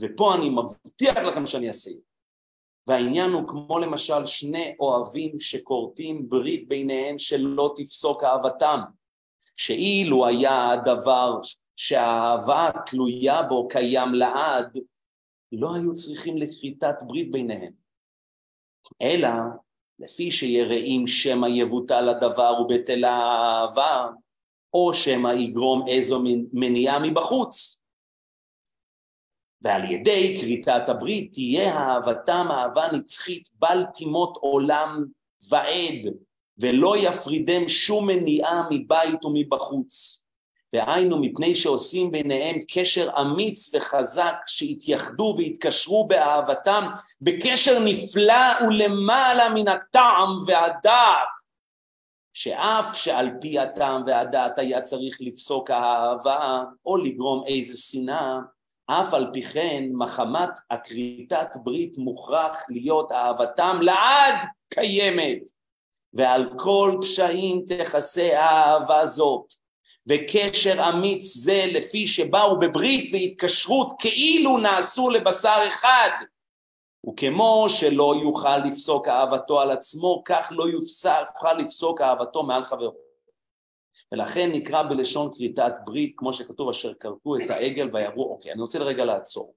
ופה אני מבטיח לכם שאני אעשה. והעניין הוא כמו למשל שני אוהבים שכורתים ברית ביניהם שלא תפסוק אהבתם, שאילו היה הדבר שהאהבה תלויה בו קיים לעד, לא היו צריכים לכריתת ברית ביניהם. אלא לפי שיראים שמא יבוטל הדבר ובטלה האהבה, או שמא יגרום איזו מניעה מבחוץ. ועל ידי כריתת הברית תהיה אהבתם אהבה נצחית בל תימות עולם ועד, ולא יפרידם שום מניעה מבית ומבחוץ. דהיינו מפני שעושים ביניהם קשר אמיץ וחזק שהתייחדו והתקשרו באהבתם בקשר נפלא ולמעלה מן הטעם והדעת שאף שעל פי הטעם והדעת היה צריך לפסוק האהבה או לגרום איזה שנאה אף על פי כן מחמת הכריתת ברית מוכרח להיות אהבתם לעד קיימת ועל כל פשעים תכסה האהבה זאת וקשר אמיץ זה לפי שבאו בברית והתקשרות כאילו נעשו לבשר אחד. וכמו שלא יוכל לפסוק אהבתו על עצמו כך לא יוכל לפסוק אהבתו מעל חברו. ולכן נקרא בלשון כריתת ברית כמו שכתוב אשר כרתו את העגל ויראו אוקיי אני רוצה לרגע לעצור.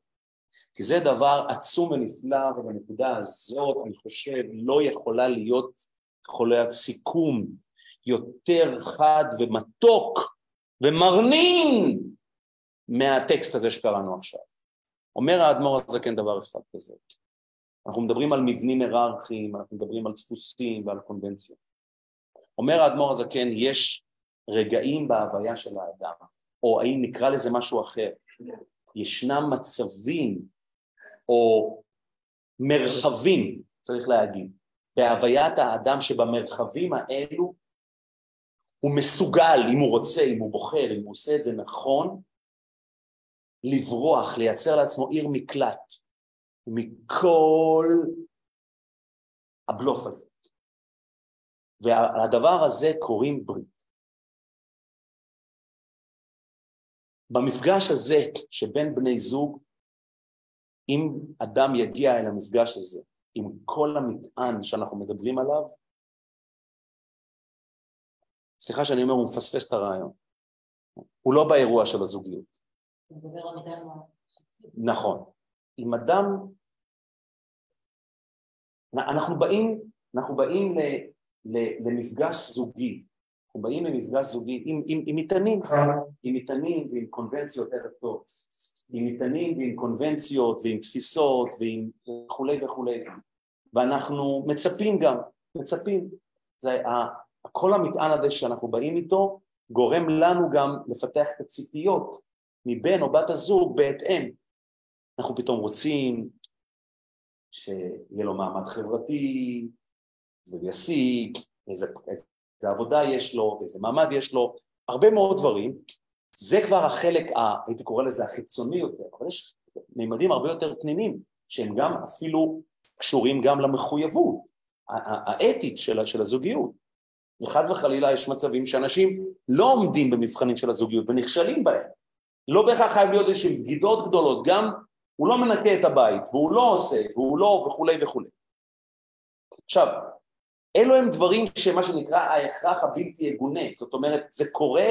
כי זה דבר עצום ונפלא ובנקודה הזאת אני חושב לא יכולה להיות להיות סיכום יותר חד ומתוק ומרנין מהטקסט הזה שקראנו עכשיו. אומר האדמו"ר הזקן דבר אחד כזה, אנחנו מדברים על מבנים היררכיים, אנחנו מדברים על דפוסים ועל קונבנציות. אומר האדמו"ר הזקן, יש רגעים בהוויה של האדם, או האם נקרא לזה משהו אחר, ישנם מצבים או מרחבים, צריך להגיד, בהוויית האדם שבמרחבים האלו הוא מסוגל, אם הוא רוצה, אם הוא בוחר, אם הוא עושה את זה נכון, לברוח, לייצר לעצמו עיר מקלט מכל הבלוף הזה. והדבר הזה קוראים ברית. במפגש הזה שבין בני זוג, אם אדם יגיע אל המפגש הזה עם כל המטען שאנחנו מדברים עליו, סליחה שאני אומר, הוא מפספס את הרעיון. הוא לא באירוע של הזוגיות. נכון. אם אדם... אנחנו באים, אנחנו באים ל, ל, למפגש זוגי, אנחנו באים למפגש זוגי עם, עם, עם מטענים, עם מטענים ועם קונבנציות ערב טוב, עם מטענים ועם קונבנציות ועם תפיסות ועם וכולי וכולי, ואנחנו מצפים גם, מצפים. זה כל המטען הזה שאנחנו באים איתו גורם לנו גם לפתח את הציפיות מבן או בת הזוג בהתאם. אנחנו פתאום רוצים שיהיה לו מעמד חברתי, וישיג, איזה, איזה עבודה יש לו, איזה מעמד יש לו, הרבה מאוד דברים. זה כבר החלק, ה, הייתי קורא לזה החיצוני יותר, אבל יש מימדים הרבה יותר פנימיים, שהם גם אפילו קשורים גם למחויבות האתית של, של הזוגיות. וחד וחלילה יש מצבים שאנשים לא עומדים במבחנים של הזוגיות ונכשלים בהם. לא בהכרח חייב להיות איזשהן בגידות גדולות, גם הוא לא מנקה את הבית, והוא לא עושה, והוא לא, וכולי וכולי. עכשיו, אלו הם דברים שמה שנקרא ההכרח הבלתי יגונה, זאת אומרת, זה קורה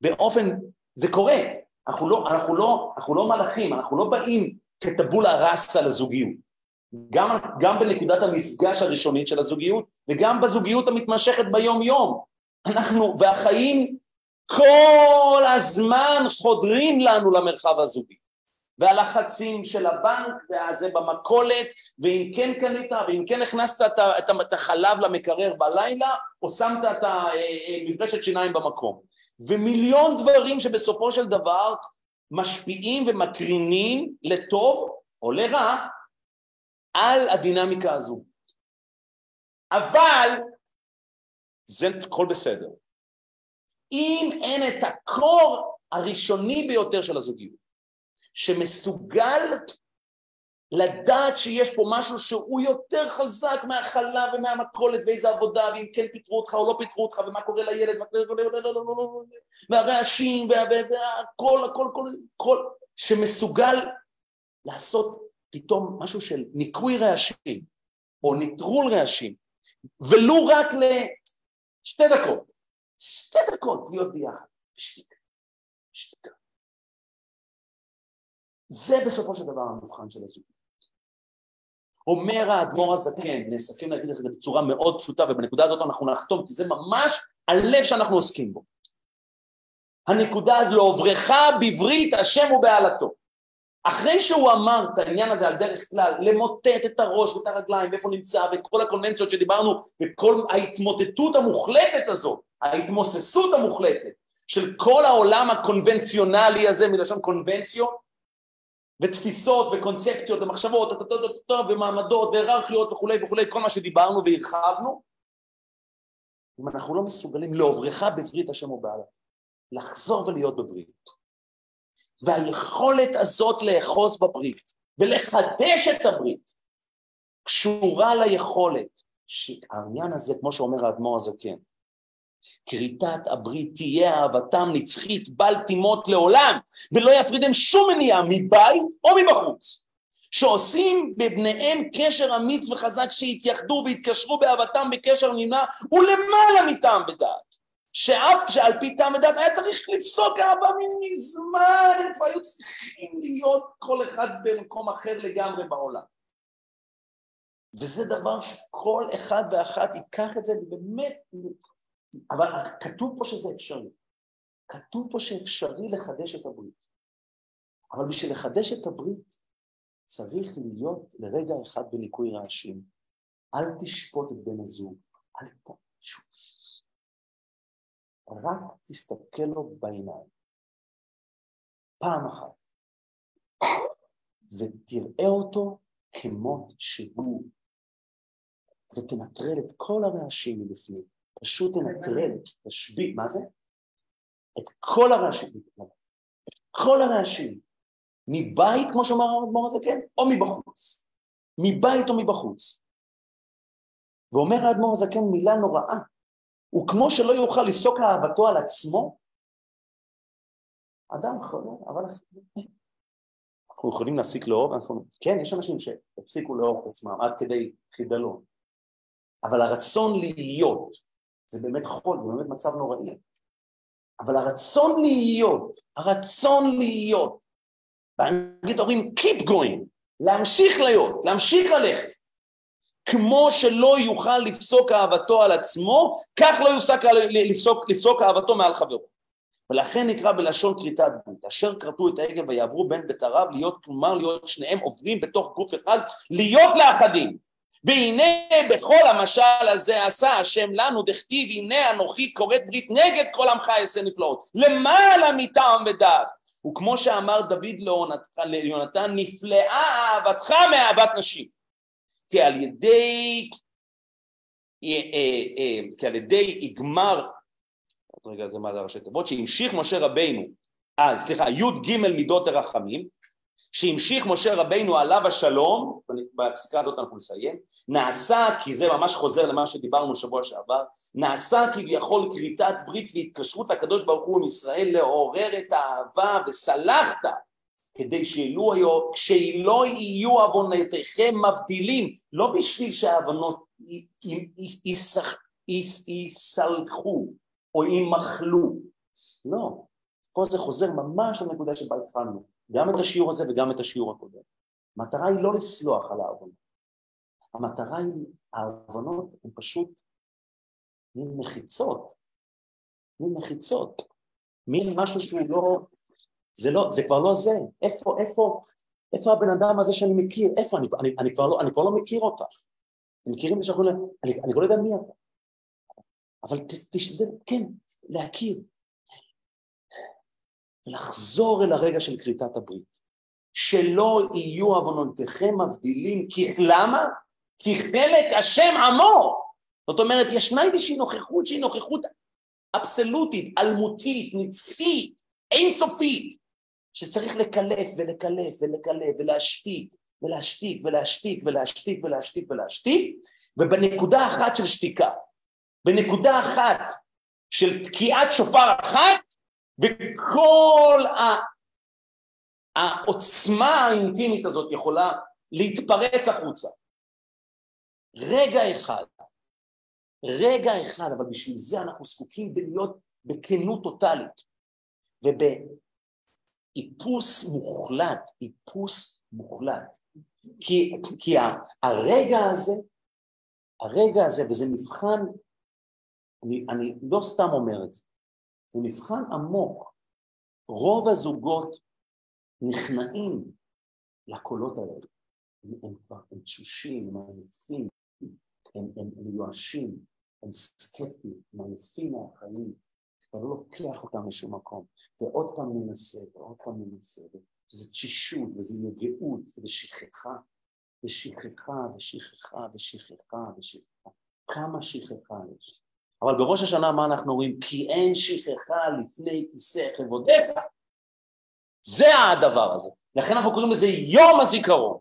באופן, זה קורה, אנחנו לא, אנחנו לא, אנחנו לא מלאכים, אנחנו לא באים כטבולה ראסה לזוגיות. גם, גם בנקודת המפגש הראשונית של הזוגיות וגם בזוגיות המתמשכת ביום-יום. אנחנו, והחיים כל הזמן חודרים לנו למרחב הזוגי. והלחצים של הבנק, וזה במכולת, ואם כן קנית, ואם כן הכנסת את, החלב למקרר בלילה, או שמת את המברשת אה, אה, שיניים במקום. ומיליון דברים שבסופו של דבר משפיעים ומקרינים לטוב או לרע על הדינמיקה הזו. אבל זה הכל בסדר. אם אין את הקור הראשוני ביותר של הזוגיות, שמסוגל לדעת שיש פה משהו שהוא יותר חזק מהחלב ומהמכולת ואיזה עבודה ואם כן פיטרו אותך או לא פיטרו אותך ומה קורה לילד והרעשים והכל, הכל, הכל, שמסוגל לעשות פתאום משהו של ניקוי רעשים או נטרול רעשים ולו רק לשתי דקות, שתי דקות להיות ביחד, בשתיקה. זה בסופו של דבר המבחן של הזוגיות. אומר האדמו"ר הזקן, נסכם להגיד את זה בצורה מאוד פשוטה ובנקודה הזאת אנחנו נחתום כי זה ממש הלב שאנחנו עוסקים בו. הנקודה הזו לעוברך בברית השם ובעלתו. אחרי שהוא אמר את העניין הזה על דרך כלל, למוטט את הראש ואת הרגליים ואיפה נמצא וכל הקונבנציות שדיברנו וכל ההתמוטטות המוחלטת הזאת, ההתמוססות המוחלטת של כל העולם הקונבנציונלי הזה מלשון קונבנציות ותפיסות וקונספציות ומחשבות ומעמדות והיררכיות וכולי וכולי, כל מה שדיברנו והרחבנו, אם אנחנו לא מסוגלים לעוברך בברית השם ובעלה, לחזור ולהיות בברית, והיכולת הזאת לאחוז בברית ולחדש את הברית קשורה ליכולת שהעניין הזה, כמו שאומר האדמו"ר הזקן, כריתת הברית תהיה אהבתם נצחית בל תימות לעולם ולא יפרידם שום מניעה מבית או מבחוץ. שעושים בבניהם קשר אמיץ וחזק שהתייחדו והתקשרו באהבתם בקשר נמנע ולמעלה מטעם ודעת שאף שעל פי טעם ודעת היה צריך לפסוק אהבה מזמן הם כבר היו צריכים להיות כל אחד במקום אחר לגמרי בעולם. וזה דבר שכל אחד ואחת ייקח את זה ובאמת אבל כתוב פה שזה אפשרי. כתוב פה שאפשרי לחדש את הברית. אבל בשביל לחדש את הברית צריך להיות לרגע אחד בניקוי רעשים. אל תשפוט את בן הזוג, אל תשוש. רק תסתכל לו בעיניים. פעם אחת. ותראה אותו כמות שהוא, ותנטרל את כל הרעשים מבפנים. פשוט תנטרל, תשבית, מה זה? את כל הרעשים, את כל הרעשים, מבית, כמו שאמר האדמו"ר כן, או מבחוץ, מבית או מבחוץ. ואומר האדמו"ר הזה, כן, מילה נוראה, וכמו שלא יוכל לפסוק אהבתו על עצמו, אדם חולה, אבל אנחנו יכולים להפסיק לאהוב, אנחנו... כן, יש אנשים שהפסיקו את עצמם עד כדי חידלון, אבל הרצון להיות זה באמת חול, זה באמת מצב נוראי. אבל הרצון להיות, הרצון להיות, באנגלית אומרים keep going, להמשיך להיות, להמשיך ללכת. כמו שלא יוכל לפסוק אהבתו על עצמו, כך לא יופסק לפסוק, לפסוק אהבתו מעל חברו. ולכן נקרא בלשון כריתת ברית, אשר כרתו את העגל ויעברו בין בית הרב להיות, כלומר להיות שניהם עוברים בתוך גוף אחד, להיות לאחדים. והנה בכל המשל הזה עשה השם לנו דכתיב הנה אנוכי כורת ברית נגד כל עמך אעשה נפלאות למעלה מטעם ודעת. וכמו שאמר דוד ליונתן נפלאה אהבתך מאהבת נשים כי על ידי אה, אה, אה, כי על ידי יגמר רגע זה מה זה ראשי תיבות שהמשיך משה רבינו. אה סליחה י"ג מידות הרחמים שהמשיך משה רבינו עליו השלום, בפסיקה הזאת אנחנו נסיים, נעשה, כי זה ממש חוזר למה שדיברנו שבוע שעבר, נעשה כביכול כריתת ברית והתקשרות לקדוש ברוך הוא עם ישראל לעורר את האהבה וסלחת כדי שאילו היו, כשלא יהיו עוונותיכם מבדילים, לא בשביל שהעוונות ייסלחו או יימחלו, לא, פה זה חוזר ממש לנקודה שבה התחלנו גם את השיעור הזה וגם את השיעור הקודם. המטרה היא לא לסלוח על העוונות. המטרה היא, העוונות הן פשוט מין מחיצות, מין מחיצות, מין משהו שהוא לא, זה לא, זה כבר לא זה, איפה, איפה, איפה הבן אדם הזה שאני מכיר, איפה, אני, אני, אני, כבר, לא, אני כבר לא מכיר אותך, אתם מכירים את זה שאנחנו, אני, אני לא יודע מי אתה, אבל תשתדל, כן, להכיר, לחזור אל הרגע של כריתת הברית. שלא יהיו עוונותיכם מבדילים, כי למה? כי חלק השם עמו. זאת אומרת, ישנה איזושהי נוכחות שהיא נוכחות אבסולוטית, אלמותית, נצחית, אינסופית, שצריך לקלף ולקלף ולקלף ולהשתיק ולהשתיק ולהשתיק ולהשתיק ולהשתיק ולהשתיק, ובנקודה אחת של שתיקה, בנקודה אחת של תקיעת שופר אחת, וכל העוצמה האינטימית הזאת יכולה להתפרץ החוצה. רגע אחד, רגע אחד, אבל בשביל זה אנחנו זקוקים בלהיות בכנות טוטאלית ובאיפוס מוחלט, איפוס מוחלט. כי, כי הרגע הזה, הרגע הזה, וזה מבחן, אני, אני לא סתם אומר את זה, זה מבחן עמוק. רוב הזוגות נכנעים לקולות האלה. הם, כבר, תשושים, הם עייפים, הם, הם, הם מיואשים, הם סקפטיים, הם עייפים מהחיים, אתה לא לוקח אותם לשום מקום, ועוד פעם ננסה, ועוד פעם ננסה, וזה תשישות, וזה יגעות, וזה שכחה, ושכחה, ושכחה, ושכחה, ושכחה. כמה שכחה יש. אבל בראש השנה מה אנחנו רואים? כי אין שכחה לפני כיסא כבודיך. זה הדבר הזה. לכן אנחנו קוראים לזה יום הזיכרון.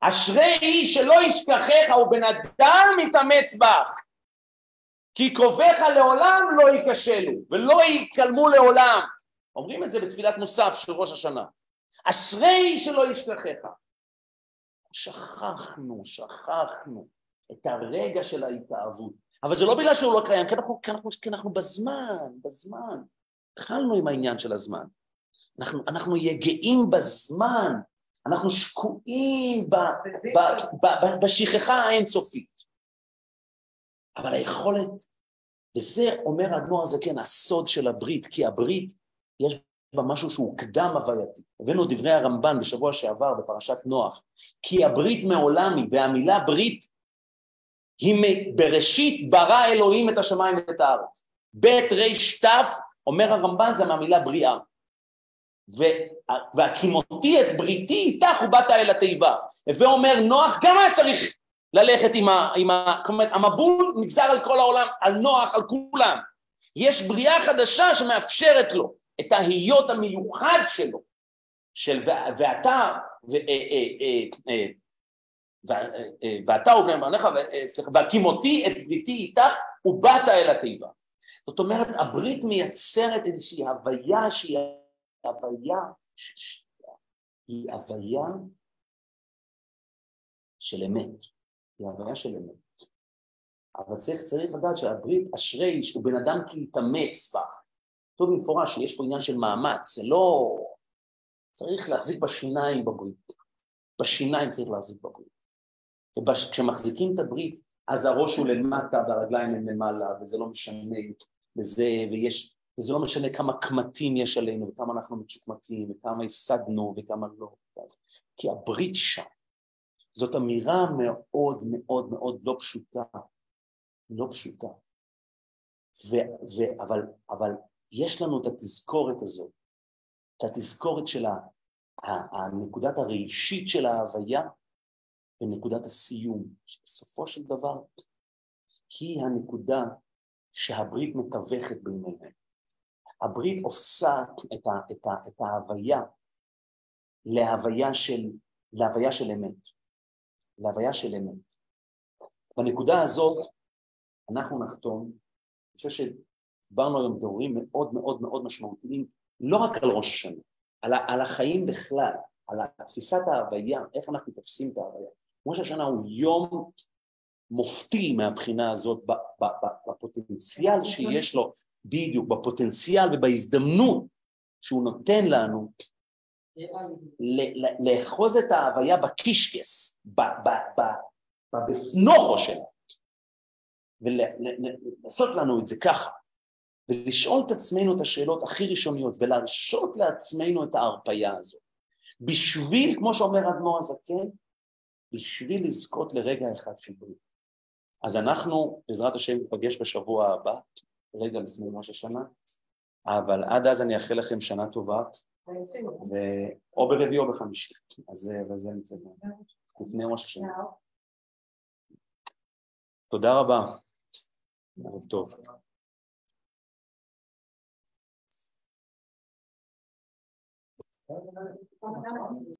אשרי שלא ישכחך ובן אדם מתאמץ בך כי קרוביך לעולם לא ייכשלו ולא ייכלמו לעולם אומרים את זה בתפילת מוסף של ראש השנה אשרי שלא ישכחך שכחנו, שכחנו את הרגע של ההתאהבות. אבל זה לא בגלל שהוא לא קיים, כי אנחנו, כי אנחנו, כי אנחנו בזמן, בזמן. התחלנו עם העניין של הזמן. אנחנו, אנחנו יגעים בזמן. אנחנו שקועים ב, ב, ב, ב, בשכחה האינסופית. אבל היכולת, וזה אומר האדמו"ר כן, הסוד של הברית, כי הברית, יש בה משהו שהוא קדם הווייתי. הבאנו דברי הרמב"ן בשבוע שעבר בפרשת נוח, כי הברית מעולם היא, והמילה ברית היא בראשית ברא אלוהים את השמיים ואת הארץ. בית ריש תף, אומר הרמב"ן, זה מהמילה בריאה. והקימותי את בריתי איתך ובאת אל התיבה. הווה אומר נוח גם היה צריך ללכת עם ה... עם ה אומרת, המבול נגזר על כל העולם, על נוח, על כולם. יש בריאה חדשה שמאפשרת לו את ההיות המיוחד שלו, של ואתה, אה, אה, אה, ואתה ובני בניך, סליחה, והקימותי את בריתי איתך ובאת אל התיבה. זאת אומרת, הברית מייצרת איזושהי הוויה שהיא הוויה היא הוויה של אמת, היא הוויה של אמת. אבל צריך, צריך לדעת שהברית אשרי שהוא בן אדם כי יתאמץ בה. כתוב במפורש שיש פה עניין של מאמץ, זה לא... צריך להחזיק בשיניים בברית. בשיניים צריך להחזיק בברית. וכשמחזיקים את הברית, אז הראש הוא למטה והרגליים הם למעלה, וזה לא משנה, וזה, ויש וזה לא משנה כמה קמטים יש עלינו וכמה אנחנו מצ'וקמקים וכמה הפסדנו וכמה לא, כי הברית שם. זאת אמירה מאוד מאוד מאוד לא פשוטה, לא פשוטה. ו, ו, אבל, אבל יש לנו את התזכורת הזאת, את התזכורת של הנקודת הראשית של ההוויה ונקודת הסיום, שבסופו של דבר היא הנקודה שהברית מתווכת ביניהם. הברית עושה את, ה, את, ה, את ההוויה להוויה של, להוויה של אמת, להוויה של אמת. בנקודה הזאת אנחנו נחתום, אני חושב שדיברנו היום דברים מאוד מאוד מאוד משמעותיים, לא רק על ראש השנה, על, על החיים בכלל, על תפיסת ההוויה, איך אנחנו תופסים את ההוויה. ראש השנה הוא יום מופתי מהבחינה הזאת בפוטנציאל שיש לו בדיוק, בפוטנציאל ובהזדמנות שהוא נותן לנו לאחוז את ההוויה בקישקס, בפנוכו שלה, ולעשות לנו את זה ככה, ולשאול את עצמנו את השאלות הכי ראשוניות, ולהרשות לעצמנו את ההרפייה הזאת. בשביל, כמו שאומר אדמו"ר הזקן, בשביל לזכות לרגע אחד של ברית. אז אנחנו, בעזרת השם, ניפגש בשבוע הבא, רגע לפני ראש השנה, אבל עד אז אני אאחל לכם שנה טובה, ו... או ברביעי או בחמישי, אז זה נמצא לפני ראש השנה. תודה רבה, ערב טוב. Thank you.